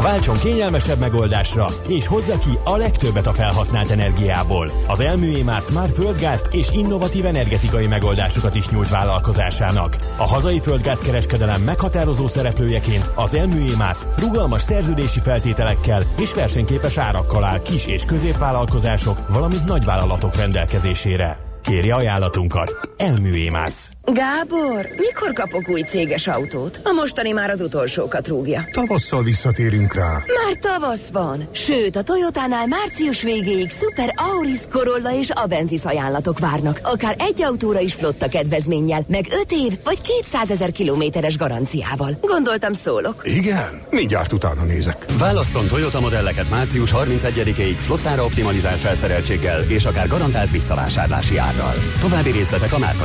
S6: Váltson kényelmesebb megoldásra, és hozza ki a legtöbbet a felhasznált energiából. Az Elműémász már földgázt és innovatív energetikai megoldásokat is nyújt vállalkozásának. A hazai földgázkereskedelem meghatározó szereplőjeként az Elműémász rugalmas szerződési feltételekkel és versenyképes árakkal áll kis- és középvállalkozások, valamint nagyvállalatok rendelkezésére. Kérje ajánlatunkat. Elműémász.
S7: Gábor, mikor kapok új céges autót? A mostani már az utolsókat rúgja.
S8: Tavasszal visszatérünk rá.
S7: Már tavasz van. Sőt, a Toyotánál március végéig Super Auris, Corolla és Avensis ajánlatok várnak. Akár egy autóra is flotta kedvezménnyel, meg 5 év vagy 200 ezer kilométeres garanciával. Gondoltam szólok.
S8: Igen? Mindjárt utána nézek.
S9: Válasszon Toyota modelleket március 31-ig flottára optimalizált felszereltséggel és akár garantált visszavásárlási árral. További részletek a márka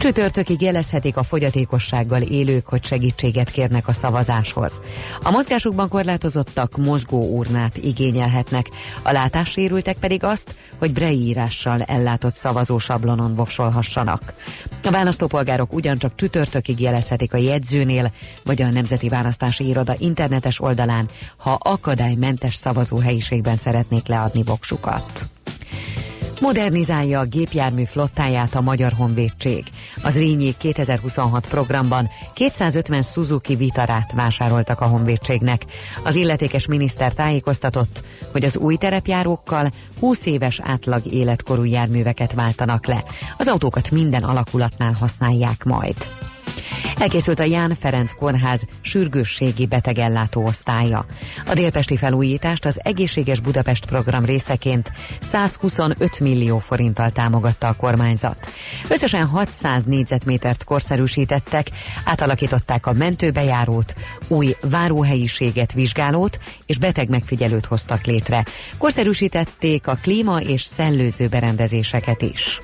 S4: Csütörtökig jelezhetik a fogyatékossággal élők, hogy segítséget kérnek a szavazáshoz. A mozgásukban korlátozottak mozgóurnát igényelhetnek, a látássérültek pedig azt, hogy breírással ellátott szavazósablonon voksolhassanak. A választópolgárok ugyancsak csütörtökig jelezhetik a jegyzőnél, vagy a Nemzeti Választási Iroda internetes oldalán, ha akadálymentes szavazóhelyiségben szeretnék leadni voksukat. Modernizálja a gépjármű flottáját a Magyar Honvédség. Az Rényi 2026 programban 250 Suzuki Vitarát vásároltak a Honvédségnek. Az illetékes miniszter tájékoztatott, hogy az új terepjárókkal 20 éves átlag életkorú járműveket váltanak le. Az autókat minden alakulatnál használják majd. Elkészült a Ján Ferenc Kórház sürgősségi betegellátó osztálya. A délpesti felújítást az Egészséges Budapest program részeként 125 millió forinttal támogatta a kormányzat. Összesen 600 négyzetmétert korszerűsítettek, átalakították a mentőbejárót, új váróhelyiséget, vizsgálót és betegmegfigyelőt hoztak létre. Korszerűsítették a klíma és szellőző berendezéseket is.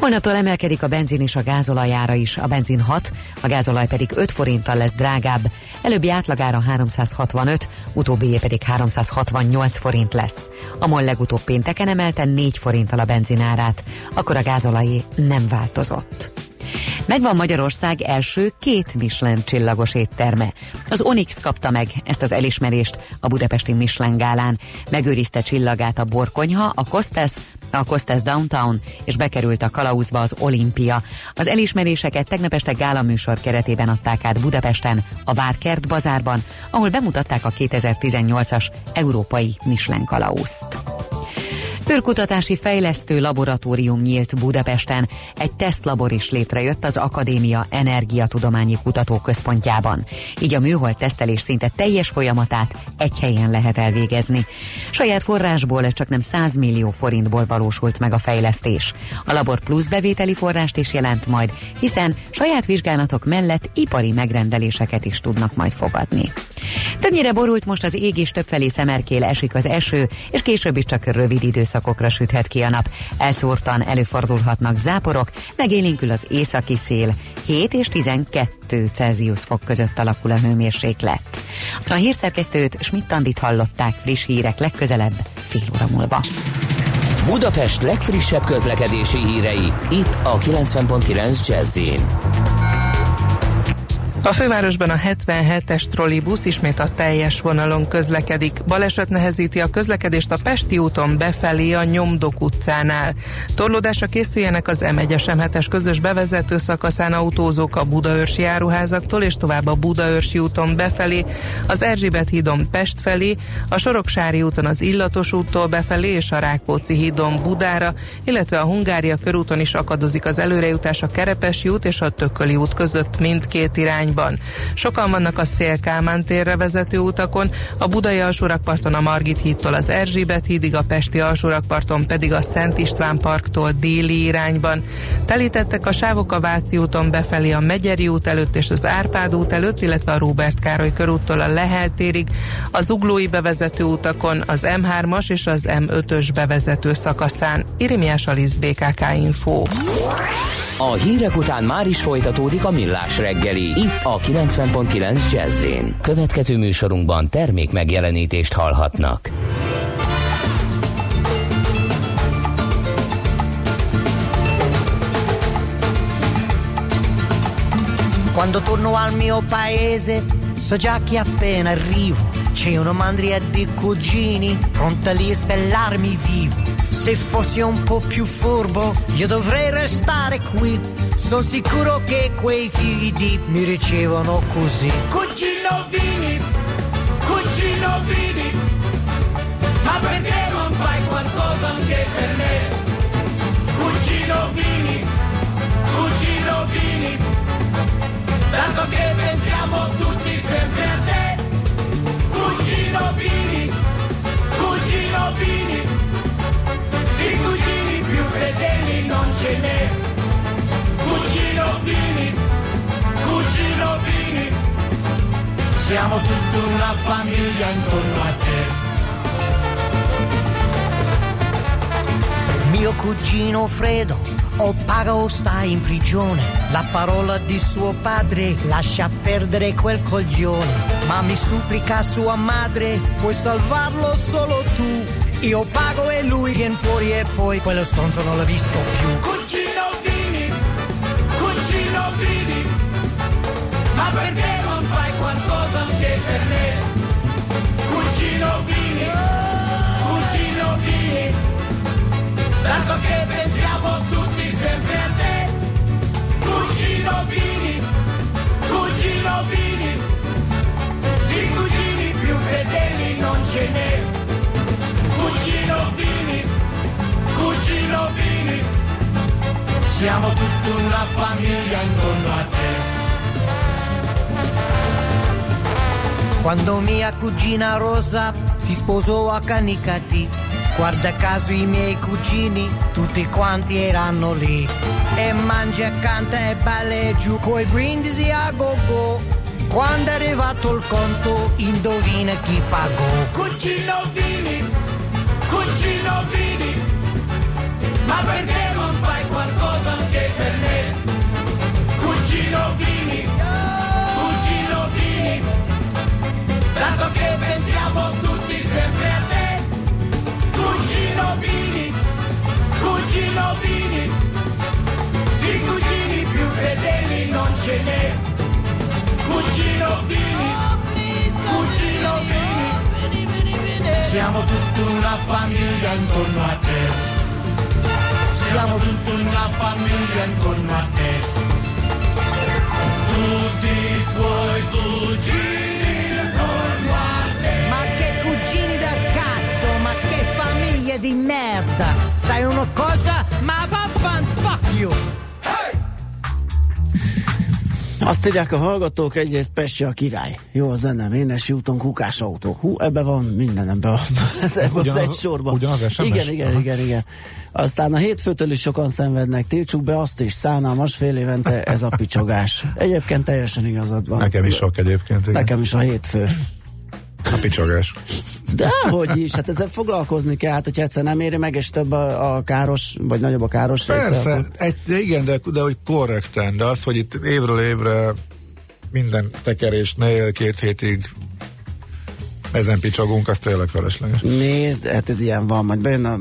S4: Holnaptól emelkedik a benzin és a gázolajára is. A benzin 6, a gázolaj pedig 5 forinttal lesz drágább. Előbbi átlagára 365, utóbbi pedig 368 forint lesz. A MOL legutóbb pénteken emelte 4 forinttal a benzinárát, akkor a gázolajé nem változott. Megvan Magyarország első két Michelin csillagos étterme. Az Onyx kapta meg ezt az elismerést a budapesti Michelin gálán. Megőrizte csillagát a Borkonyha, a Kostas, a Costes Downtown, és bekerült a kalauzba az Olimpia. Az elismeréseket tegnap este gála műsor keretében adták át Budapesten, a Várkert bazárban, ahol bemutatták a 2018-as Európai Michelin kalauzt. Őrkutatási fejlesztő laboratórium nyílt Budapesten. Egy tesztlabor is létrejött az Akadémia Energiatudományi Kutatóközpontjában. Így a műhold tesztelés szinte teljes folyamatát egy helyen lehet elvégezni. Saját forrásból csak nem 100 millió forintból valósult meg a fejlesztés. A labor plusz bevételi forrást is jelent majd, hiszen saját vizsgálatok mellett ipari megrendeléseket is tudnak majd fogadni. Többnyire borult most az ég és többfelé szemerkél esik az eső, és később is csak rövid időszakokra süthet ki a nap. Elszórtan előfordulhatnak záporok, megélénkül az északi szél. 7 és 12 Celsius fok között alakul a hőmérséklet. A hírszerkesztőt Schmidt-Tandit hallották friss hírek legközelebb fél óra múlva.
S3: Budapest legfrissebb közlekedési hírei itt a 90.9 jazz
S10: a fővárosban a 77-es trollibusz ismét a teljes vonalon közlekedik. Baleset nehezíti a közlekedést a Pesti úton befelé a Nyomdok utcánál. Torlódásra készüljenek az M1-es M7-es közös bevezető szakaszán autózók a Budaörsi áruházaktól és tovább a Budaörsi úton befelé, az Erzsébet hídon Pest felé, a Soroksári úton az Illatos úttól befelé és a Rákóczi hídon Budára, illetve a Hungária körúton is akadozik az előrejutás a Kerepesi út és a Tököli út között mindkét irány irányban. Sokan vannak a Szél-Kálmán térre vezető utakon, a Budai alsórakparton a Margit hídtól az Erzsébet hídig, a Pesti alsórakparton pedig a Szent István parktól déli irányban. Telítettek a sávok a Váci úton befelé a Megyeri út előtt és az Árpád út előtt, illetve a Róbert Károly körúttól a Lehel térig, a Zuglói bevezető utakon az M3-as és az M5-ös bevezető szakaszán. Irimiás Alisz BKK Info.
S3: A hírek után már is folytatódik a millás reggeli. Itt a 90.9 jazz Következő műsorunkban termék megjelenítést hallhatnak.
S11: Quando torno al mio paese so già che appena arrivo c'è una mandria di cugini pronta lì a spellarmi vivo Se fossi un po' più furbo, io dovrei restare qui. Sono sicuro che quei figli di mi ricevono così.
S12: Cugino Vini, cugino Vini, ma perché non fai qualcosa anche per me? Cugino Vini, cugino Vini, tanto che pensiamo tutti sempre a te. Cugino Vini, cugino Vini fedeli non ce n'è. Cugino Vini, cugino Vini, siamo tutta una famiglia intorno a te.
S11: Mio cugino Fredo o paga o sta in prigione. La parola di suo padre lascia perdere quel coglione. Ma mi supplica sua madre, puoi salvarlo solo tu. Io pago e lui viene fuori e poi quello stronzo non l'ho visto più.
S12: Cugino Vini, cugino Vini, ma perché non fai qualcosa anche per me? Cugino Vini, cugino Vini, tanto che pensiamo tutti sempre a te. Una famiglia intorno a te.
S11: Quando mia cugina Rosa si sposò a Canicati, guarda caso i miei cugini, tutti quanti erano lì. E mangia, canta e balla giù, coi brindisi a go-go. Quando è arrivato il conto, indovina chi pagò.
S12: Cugino Vini, cugino Vini, ma perché Cugino Vini, Vini, dato che pensiamo tutti sempre a te. Cugino Vini, cugino Vini, di cugini più fedeli non ce n'è. Cugino Vini, cugino Vini siamo tutta una famiglia intorno a te. famiglia intorno a te. Tutti i tuoi cugini te.
S11: Ma che cugini da cazzo, ma che famiglie di merda! Sai una cosa? Ma vaffan fuck you!
S1: Azt írják a hallgatók, egyrészt Pesti a király. Jó a zene, Vénesi úton kukás autó. Hú, ebbe van minden ebbe ebbe az egy sorban.
S2: ugyanaz SMS?
S1: Igen, igen,
S2: Aha.
S1: igen, igen. Aztán a hétfőtől is sokan szenvednek, tiltsuk be azt is, szánalmas fél évente ez a picsogás. Egyébként teljesen igazad van.
S2: Nekem is sok egyébként. Igen.
S1: Nekem is a hétfő.
S2: A picsogás.
S1: De hogy is, hát ezzel foglalkozni kell, hát hogyha egyszer nem éri meg, és több a, a káros, vagy nagyobb a káros része,
S2: Persze,
S1: akkor-
S2: egy, de igen, de, de hogy korrekten, de az, hogy itt évről évre minden tekerésnél két hétig ezen picsagunk, az tényleg felesleges.
S1: Nézd, hát ez ilyen van, majd bejön a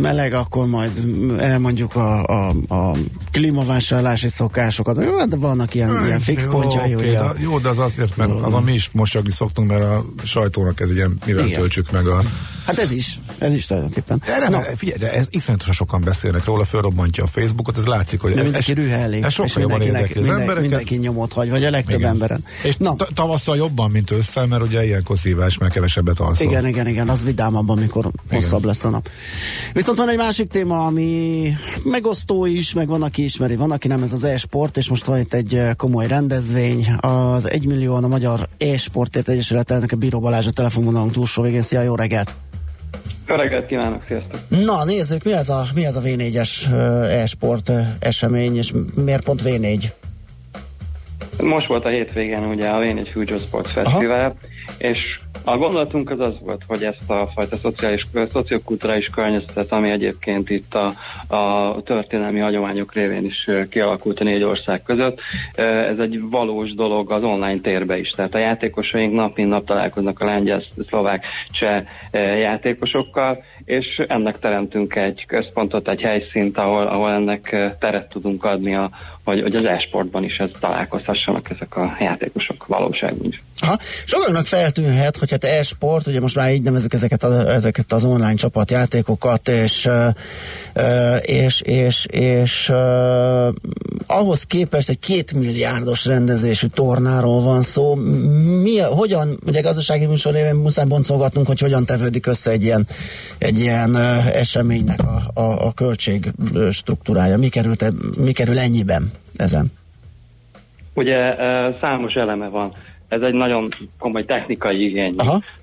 S1: meleg, akkor majd elmondjuk a, a, a klímavásárlási szokásokat. Jó, de vannak ilyen, ilyen fix
S2: Jó,
S1: pontjai,
S2: oké,
S1: ugye.
S2: jó, de az azért, mert azon mi is mosagni szoktunk, mert a sajtónak ez ilyen, mivel.
S1: Igen.
S2: töltsük meg a...
S1: Hát ez is, ez is tulajdonképpen.
S2: De,
S1: Na,
S2: nem, figyelj, de ez iszonyatosan sokan beszélnek róla, fölrobbantja a Facebookot, ez látszik, hogy ez,
S1: mindenki
S2: ez,
S1: rühelli,
S2: ez sokkal jobban érdekli az
S1: minden,
S2: embereket.
S1: mindenki nyomot hagy, vagy a legtöbb
S2: Igen.
S1: emberen.
S2: És
S1: Na.
S2: ta- tavasszal jobban, mint ősszel, mert ugye ilyenkor szívás, mert kevesebbet alszol.
S1: Igen, igen, igen, az vidámabb, amikor hosszabb lesz a nap. Viszont van egy másik téma, ami megosztó is, meg van, aki ismeri, van, aki nem, ez az e-sport, és most van itt egy eh, komoly rendezvény, az 1 millióan a Magyar E-sportért Egyesület elnöke Bíró Balázs a telefonvonalunk túlsó végén. Szia, jó reggelt!
S13: Jó reggelt kívánok, sziasztok!
S1: Na, nézzük, mi ez a, mi ez a V4-es eh, e-sport esemény, és miért pont V4?
S13: Most volt a hétvégén ugye a V4 Future Sports Festival, és a gondolatunk az az volt, hogy ezt a fajta szociális, szociokulturális környezetet, ami egyébként itt a, a történelmi hagyományok révén is kialakult a négy ország között, ez egy valós dolog az online térbe is. Tehát a játékosaink nap mint nap találkoznak a lengyel, szlovák, cseh játékosokkal, és ennek teremtünk egy központot, egy helyszínt, ahol, ahol ennek teret tudunk adni, a, hogy, hogy az e-sportban is ez találkozhassanak ezek a játékosok valóságban is.
S1: Aha. Sokaknak feltűnhet, hogy hát e-sport, ugye most már így nevezük ezeket, a, ezeket az online csapatjátékokat, és, és, és, és ahhoz képest egy két milliárdos rendezésű tornáról van szó. Mi, hogyan, ugye gazdasági műsor révén muszáj boncolgatnunk, hogy hogyan tevődik össze egy ilyen, egy ilyen eseménynek a, a, a költség struktúrája. Mi, került, e- mi kerül ennyiben ezen?
S13: Ugye számos eleme van. Ez egy nagyon komoly technikai igényű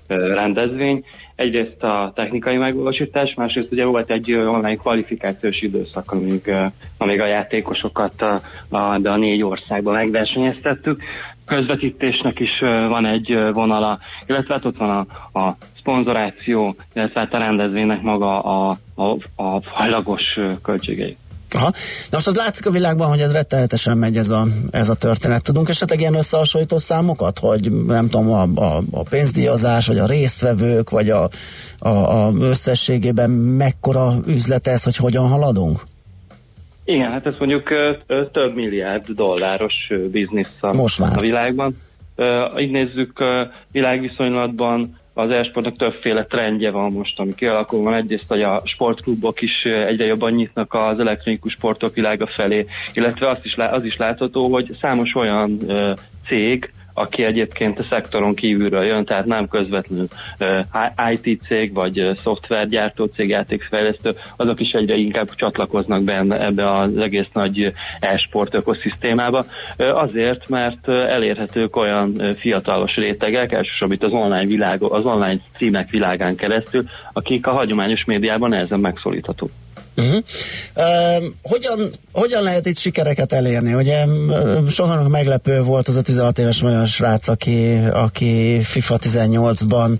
S13: ö, rendezvény. Egyrészt a technikai megvalósítás, másrészt ugye volt egy online kvalifikációs időszak, amíg, amíg a játékosokat a, a, de a négy országban megversenyeztettük. Közvetítésnek is van egy vonala, illetve hát ott van a, a szponzoráció, illetve hát a rendezvénynek maga a, a, a fajlagos ö, költségei.
S1: Aha. De most az látszik a világban, hogy ez rettenetesen megy ez a, ez a történet. Tudunk esetleg ilyen összehasonlító számokat, hogy nem tudom, a, a, a pénzdíjazás, vagy a résztvevők, vagy a, a, a összességében mekkora üzlet ez, hogy hogyan haladunk?
S13: Igen, hát ez mondjuk több milliárd dolláros biznisz a,
S1: Most már.
S13: a világban. Így nézzük, világviszonylatban az e-sportnak többféle trendje van most, ami kialakul. Van egyrészt, hogy a sportklubok is egyre jobban nyitnak az elektronikus sportok világa felé, illetve azt is, az is látható, hogy számos olyan cég, aki egyébként a szektoron kívülről jön, tehát nem közvetlenül IT cég, vagy szoftvergyártó cég, játékfejlesztő, azok is egyre inkább csatlakoznak be ebbe az egész nagy e-sport ökoszisztémába. Azért, mert elérhetők olyan fiatalos rétegek, elsősorban itt az online világ, az online címek világán keresztül, akik a hagyományos médiában nehezen megszólíthatók.
S1: Uh-huh. Uh, hogyan, hogyan lehet itt sikereket elérni? Ugye uh, sokan meglepő volt az a 16 éves magyar srác, aki, aki FIFA 18-ban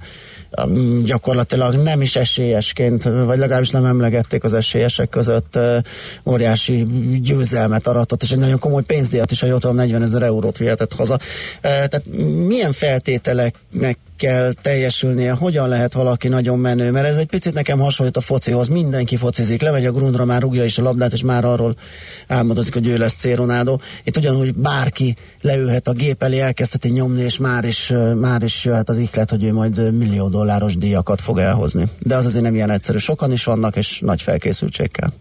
S1: um, gyakorlatilag nem is esélyesként, vagy legalábbis nem emlegették az esélyesek között uh, óriási győzelmet aratott, és egy nagyon komoly pénzdíjat is, ha jól tudom, 40 ezer eurót vihetett haza. Tehát milyen feltételeknek kell teljesülnie, hogyan lehet valaki nagyon menő, mert ez egy picit nekem hasonlít a focihoz, mindenki focizik, lemegy a grundra, már rúgja is a labdát, és már arról álmodozik, hogy ő lesz C. Ronaldo. Itt ugyanúgy bárki leülhet a gép elé, elkezdheti nyomni, és már is, már is jöhet az ihlet, hogy ő majd millió dolláros díjakat fog elhozni. De az azért nem ilyen egyszerű. Sokan is vannak, és nagy felkészültség kell.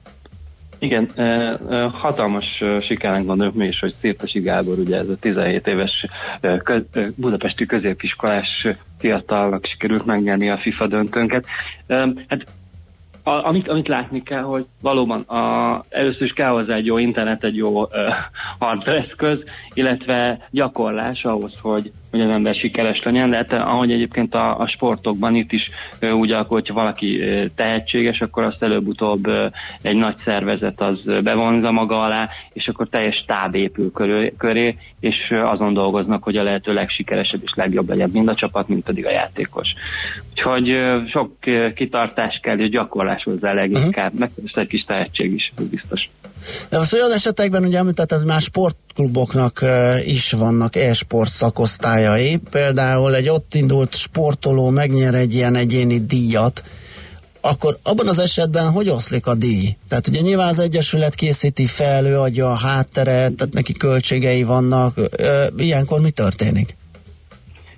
S13: Igen, hatalmas sikernek gondoljuk mi is, hogy Szirtesi Gábor, ugye ez a 17 éves budapesti középiskolás fiatalnak sikerült megnyerni a FIFA döntőnket. Hát a, amit, amit látni kell, hogy valóban a, először is kell hozzá egy jó internet, egy jó uh, hardware illetve gyakorlás ahhoz, hogy, hogy az ember sikeres legyen, de hát, ahogy egyébként a, a sportokban itt is uh, úgy alakul, hogyha valaki uh, tehetséges, akkor azt előbb-utóbb egy nagy szervezet az bevonza maga alá, és akkor teljes táb épül köré, köré és azon dolgoznak, hogy a lehető legsikeresebb és legjobb legyen mind a csapat, mint pedig a játékos. Úgyhogy sok kitartás kell, és gyakorlás hozzá leginkább, uh-huh. meg egy kis tehetség is, biztos.
S1: De most olyan esetekben ugye említetted, hogy már sportkluboknak is vannak e-sport szakosztályai. Például egy ott indult sportoló megnyer egy ilyen egyéni díjat, akkor abban az esetben hogy oszlik a díj? Tehát ugye nyilván az Egyesület készíti fel, ő adja a hátteret, tehát neki költségei vannak. Ilyenkor mi történik?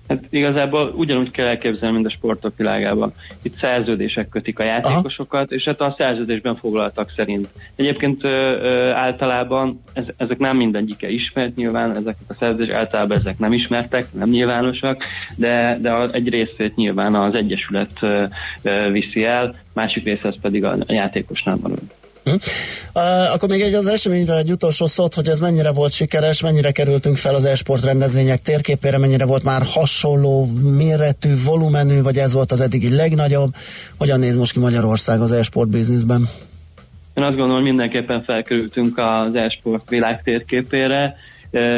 S13: Hát igazából ugyanúgy kell elképzelni, mint a sportok világában. Itt szerződések kötik a játékosokat, Aha. és hát a szerződésben foglaltak szerint. Egyébként ö, ö, általában ez, ezek nem mindegyike ismert nyilván, ezek a szerződések általában ezek nem ismertek, nem nyilvánosak, de, de a, egy részét nyilván az Egyesület ö, ö, viszi el, másik része pedig a, a játékosnál van.
S1: Hm? Akkor még egy az eseményről egy utolsó szót, hogy ez mennyire volt sikeres, mennyire kerültünk fel az esport rendezvények térképére, mennyire volt már hasonló méretű, volumenű, vagy ez volt az eddigi legnagyobb. Hogyan néz most ki Magyarország az esport bizniszben?
S13: Én azt gondolom, hogy mindenképpen felkerültünk az esport világ térképére.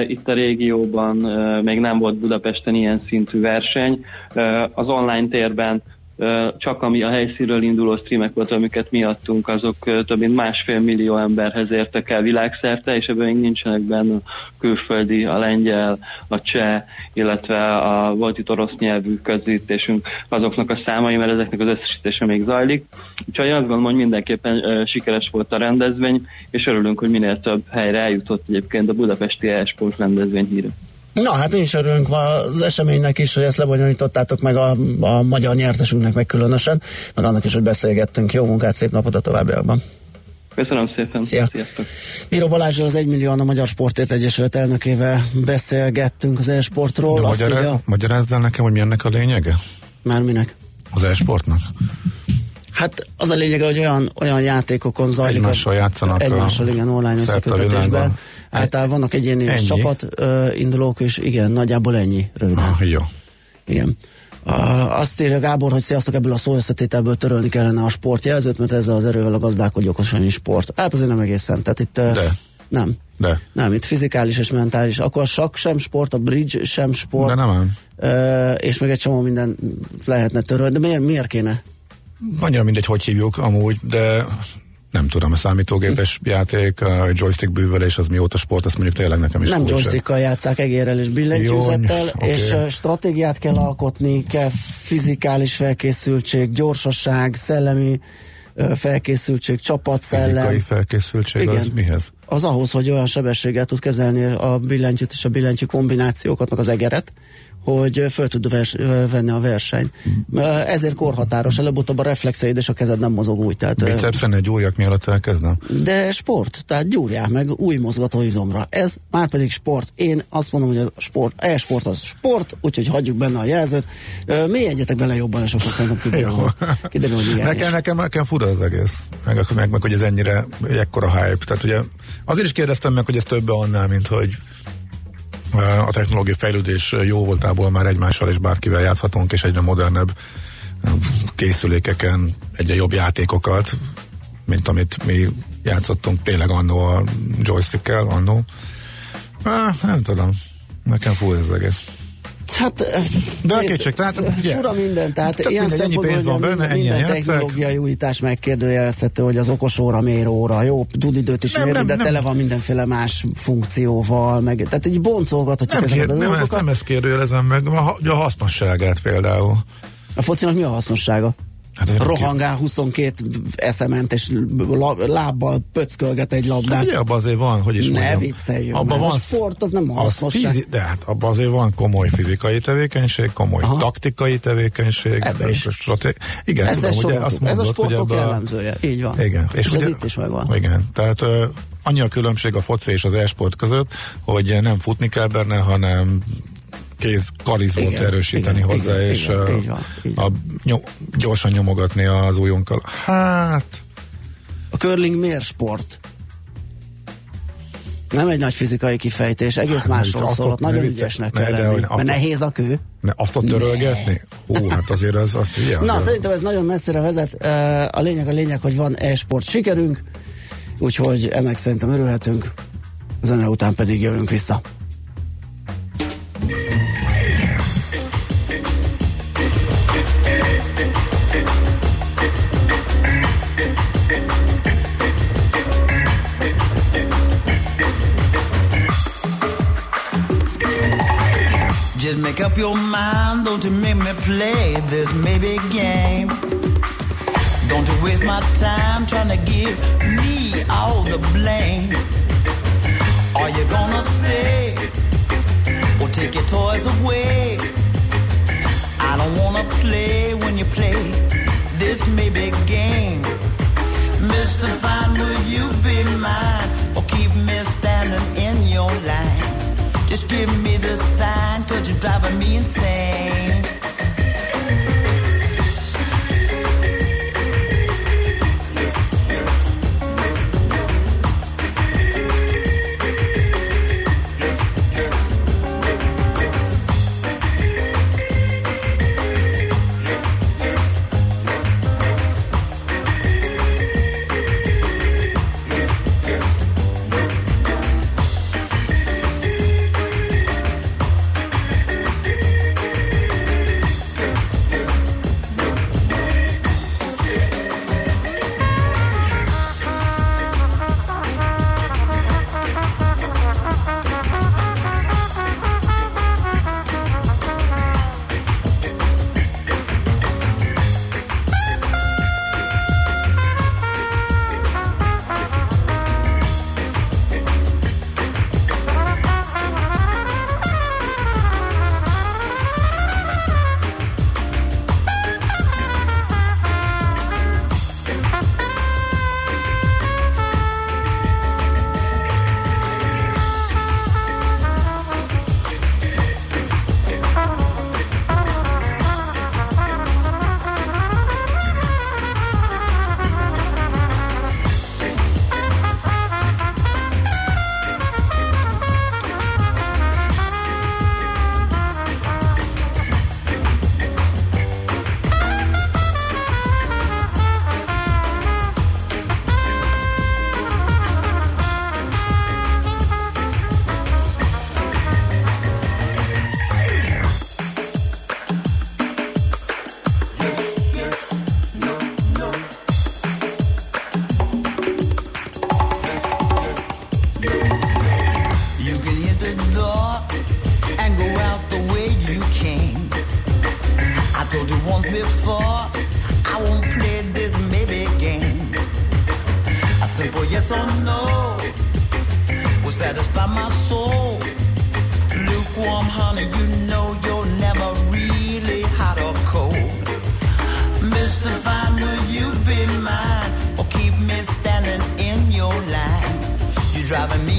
S13: Itt a régióban még nem volt Budapesten ilyen szintű verseny. Az online térben csak ami a helyszínről induló streamek volt, amiket mi adtunk, azok több mint másfél millió emberhez értek el világszerte, és ebben még nincsenek benne a külföldi, a lengyel, a cseh, illetve a volt itt orosz nyelvű közvetítésünk azoknak a számai, mert ezeknek az összesítése még zajlik. Úgyhogy azt gondolom, hogy mindenképpen sikeres volt a rendezvény, és örülünk, hogy minél több helyre eljutott egyébként a budapesti e-sport rendezvény híre.
S1: Na, hát mi is örülünk az eseménynek is, hogy ezt lebonyolítottátok meg a, a magyar nyertesünknek meg különösen, meg annak is, hogy beszélgettünk. Jó munkát, szép napot a továbbiakban!
S13: Köszönöm szépen.
S1: Szia.
S13: Sziasztok.
S1: Bíró Balázsral az 1 millió a Magyar Sportért Egyesület elnökével beszélgettünk az e-sportról.
S2: Magyar. Magyarázzál nekem, hogy mi ennek a lényege?
S1: Már minek?
S2: Az e-sportnak?
S1: Hát az a lényeg, hogy olyan, olyan játékokon zajlik.
S2: Egymással játszanak.
S1: Egymással, igen, online összekötetésben. Általában vannak egyéni és csapat uh, indulók, és igen, nagyjából ennyi röviden.
S2: Ah, jó.
S1: Igen. Uh, azt írja Gábor, hogy sziasztok, ebből a szó összetételből törölni kellene a sportjelzőt, mert ezzel az erővel a gazdálkodj okosan is sport. Hát azért nem egészen. Tehát itt uh,
S2: De.
S1: nem.
S2: De.
S1: Nem, itt fizikális és mentális. Akkor a sakk sem sport, a bridge sem sport.
S2: De nem.
S1: Uh, és még egy csomó minden lehetne törölni. De miért, miért kéne?
S2: Annyira mindegy, hogy hívjuk amúgy, de nem tudom, a számítógépes játék, a joystick bűvölés, az mióta sport, azt mondjuk tényleg nekem is
S1: Nem joystickkal játszák egérrel és billentyűzettel,
S2: okay.
S1: és stratégiát kell alkotni, kell fizikális felkészültség, gyorsaság, szellemi felkészültség, csapatszellem.
S2: Fizikai felkészültség Igen. az mihez?
S1: Az ahhoz, hogy olyan sebességgel tud kezelni a billentyűt és a billentyű kombinációkat, meg az egeret, hogy föl tud vers, venni a verseny. Ezért korhatáros, előbb-utóbb a reflexeid és a kezed nem mozog úgy. Tehát,
S2: Bicepsen egy gyúrjak mielőtt elkezdem?
S1: De sport, tehát gyúrják meg új mozgatóizomra. Ez már pedig sport. Én azt mondom, hogy a sport, e-sport az sport, úgyhogy hagyjuk benne a jelzőt. Mi egyetek bele jobban, és akkor szerintem kiderül, kiderül hogy igen.
S2: Nekem, nekem, nekem fura az egész. Meg, meg, meg, hogy ez ennyire, ekkora hype. Tehát ugye azért is kérdeztem meg, hogy ez többe annál, mint hogy a technológiai fejlődés jó voltából már egymással és bárkivel játszhatunk, és egyre modernebb készülékeken egyre jobb játékokat, mint amit mi játszottunk tényleg annó a joystickkel, annó. Ah, nem tudom. Nekem fúj ez egész.
S1: Hát,
S2: de a kétség, tehát ugye,
S1: fura minden, tehát tehát ilyen szempontból, pénz van benne, minden technológiai újítás megkérdőjelezhető, hogy az okos óra, mérőóra, jó, tud időt is mérni, de nem. tele van mindenféle más funkcióval, meg, tehát egy boncolgathatjuk
S2: nem, ezeket kér, nem, ezt, nem ezt kérdőjelezem meg, a, a hasznosságát például.
S1: A focinak mi a hasznossága?
S14: Hát rohangál 22 eszement, és lábbal pöckölget egy labdát. Hát
S2: abban azért van, hogy is
S14: Ne mondjam, vicceljünk, abban van, a sport az nem hasznos. Fizi-
S2: de hát abban azért van komoly fizikai tevékenység, komoly Aha. taktikai tevékenység.
S14: Ebbe is.
S2: Stratég... Igen,
S14: ez,
S2: tudom, ugye,
S14: azt mondod, ez a sportok hogy jellemzője, így van.
S2: Igen.
S14: És, és ugye, ez itt is megvan.
S2: Igen, tehát annyi a különbség a foci és az e-sport között, hogy nem futni kell benne, hanem kéz karizmot igen, erősíteni igen, hozzá, igen, és igen, a, így van, így van. A, nyom, gyorsan nyomogatni az ujjunkkal. Hát...
S14: A curling miért sport? Nem egy nagy fizikai kifejtés, egész hát, másról szól, ott nagyon ügyesnek kell ne, lenni, mert nehéz a kő.
S2: Ne, azt ott törölgetni? Hú, hát azért az, azt
S14: ugye, Na, szerintem ez nagyon messzire vezet. A lényeg a lényeg, hogy van e-sport sikerünk, úgyhogy ennek szerintem örülhetünk. Zene után pedig jövünk vissza. Just make up your mind, don't you make me play this maybe game. Don't you waste my time trying to give me all the blame. Are you gonna stay or take your toys away? I don't wanna play when you play this maybe game. Mr. Fine, will you be mine or keep me standing in your line? Just give me the sign, cause you're driving me insane.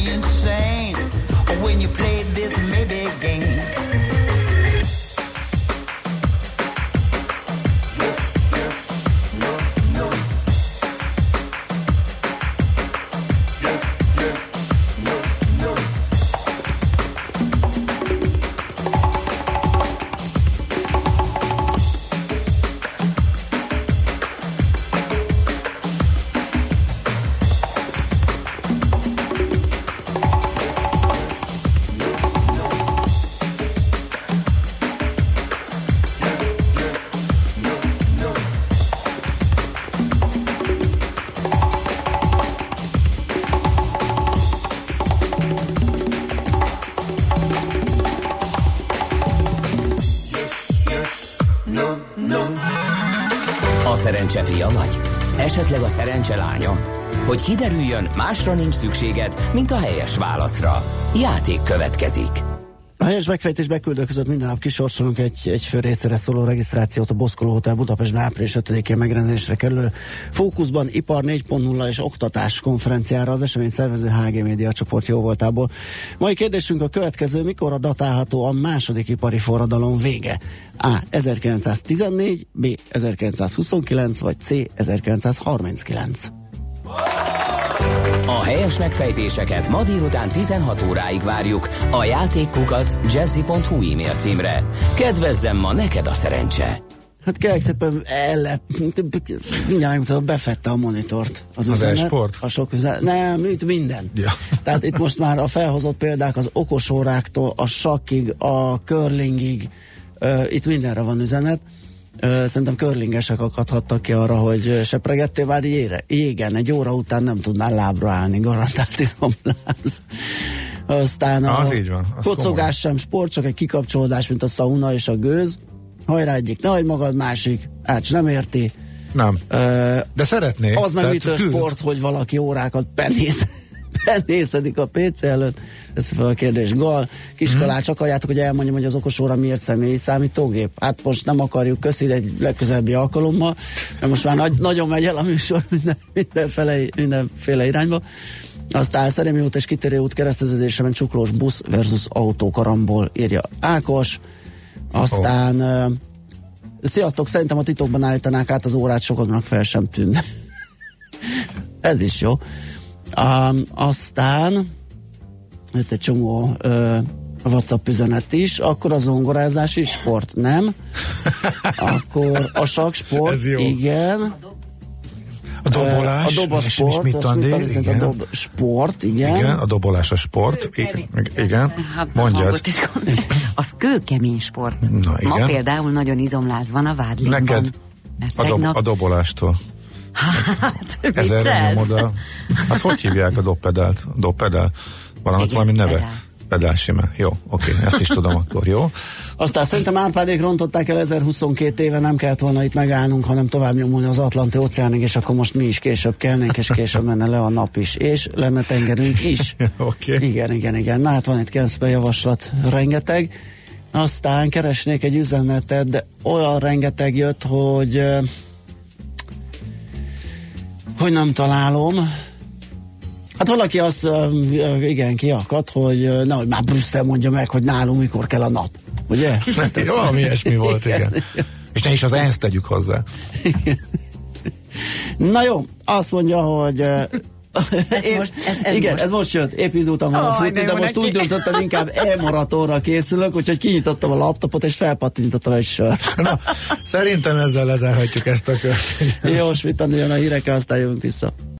S3: attention. Szerencse lánya? Hogy kiderüljön, másra nincs szükséged, mint a helyes válaszra. Játék következik.
S1: A helyes megfejtés beküldő között minden nap kisorsolunk egy, egy fő részére szóló regisztrációt a Boszkoló Hotel Budapestben április 5-én megrendezésre kerülő Fókuszban Ipar 4.0 és Oktatás konferenciára az esemény szervező HG Média csoport jó voltából. Mai kérdésünk a következő, mikor datálható a második ipari forradalom vége? A. 1914, B. 1929, vagy C. 1939.
S3: A helyes megfejtéseket ma délután 16 óráig várjuk a játékkukac jazzy.hu e-mail címre. Kedvezzem ma neked a szerencse!
S1: Hát kérlek szépen elle, mindjárt befette a monitort.
S2: Az, az e-sport?
S1: A sok üzenet. Nem, itt minden.
S2: Ja.
S1: Tehát itt most már a felhozott példák az okosóráktól, a sakkig, a curlingig, uh, itt mindenre van üzenet. Szerintem körlingesek akadhattak ki arra, hogy sepregettél már jére. Igen, egy óra után nem tudnál lábra állni, garantált izomláz. Aztán a
S2: az így van, az
S1: kocogás
S2: komoly.
S1: sem sport, csak egy kikapcsolódás, mint a sauna és a gőz. Hajrá egyik, ne hagyd magad másik, Ács nem érti.
S2: Nem.
S1: Uh,
S2: De szeretné.
S1: az meg mitől sport, hogy valaki órákat penész, penészedik a PC előtt. Ez fel a kérdés. Gal, kiskalács,
S2: Mhm.
S1: akarjátok, hogy elmondjam, hogy az okos óra miért személyi számítógép? Hát most nem akarjuk, köszi egy legközelebbi alkalommal, mert most már nagy, nagyon megy el a műsor minden, mindenfele, mindenféle irányba. Aztán Szerémi út és Kitérő út kereszteződése, ment csuklós busz versus autókaramból, írja Ákos. Aztán oh. Sziasztok, szerintem a titokban állítanák át az órát, sokaknak fel sem tűnne. Ez is jó. Um, aztán jött egy csomó uh, WhatsApp üzenet is, akkor a zongorázás is sport, nem? Akkor a saksport,
S2: Ez jó.
S1: igen.
S2: A dobolás.
S1: A dobosport,
S2: és
S1: azt
S2: Schmidt
S1: mondtam,
S2: Andi,
S1: viszont a
S2: igen.
S1: dob sport, igen.
S2: Igen, a dobolás a sport. I- igen,
S4: Hát,
S2: mondjad.
S4: az kőkemény sport.
S2: Na,
S4: Ma
S2: igen.
S4: például nagyon izomláz van a vádlinkban.
S2: Neked
S4: Mert
S2: a, dob,
S4: tegnap...
S2: a dobolástól.
S4: Hát, viccelsz?
S2: nyomod a... Azt hogy hívják a dobpedált? A dobpedál? Valamit
S4: Igen,
S2: valami neve?
S4: pedál.
S2: Pedál sima. Jó, oké, ezt is tudom akkor, jó?
S1: Aztán szerintem Árpádék rontották el 1022 éve, nem kellett volna itt megállnunk, hanem tovább nyomulni az Atlanti óceánig, és akkor most mi is később kelnénk, és később menne le a nap is, és lenne tengerünk is.
S2: Oké. Okay.
S1: Igen, igen, igen. Na hát van itt keresztbe javaslat rengeteg. Aztán keresnék egy üzenetet, de olyan rengeteg jött, hogy hogy nem találom. Hát valaki azt, igen, kiakadt, hogy nehogy már Brüsszel mondja meg, hogy nálunk mikor kell a nap. Ugye? Hát
S2: Valami ilyesmi volt, igen. És ne is az ENSZ tegyük hozzá.
S1: Na jó, azt mondja, hogy
S4: Ez
S1: épp-
S4: most- ez- ez
S1: igen,
S4: most.
S1: ez most jött, épp indultam volna
S4: Aj,
S1: futni,
S4: de
S1: most
S4: neki.
S1: úgy döntöttem, inkább e-maratonra készülök, úgyhogy kinyitottam a laptopot, és felpattintottam egy sört.
S2: Na, szerintem ezzel lezárhatjuk ezt a kört.
S1: Jó, Svitani jön a hírekkel, aztán jövünk vissza.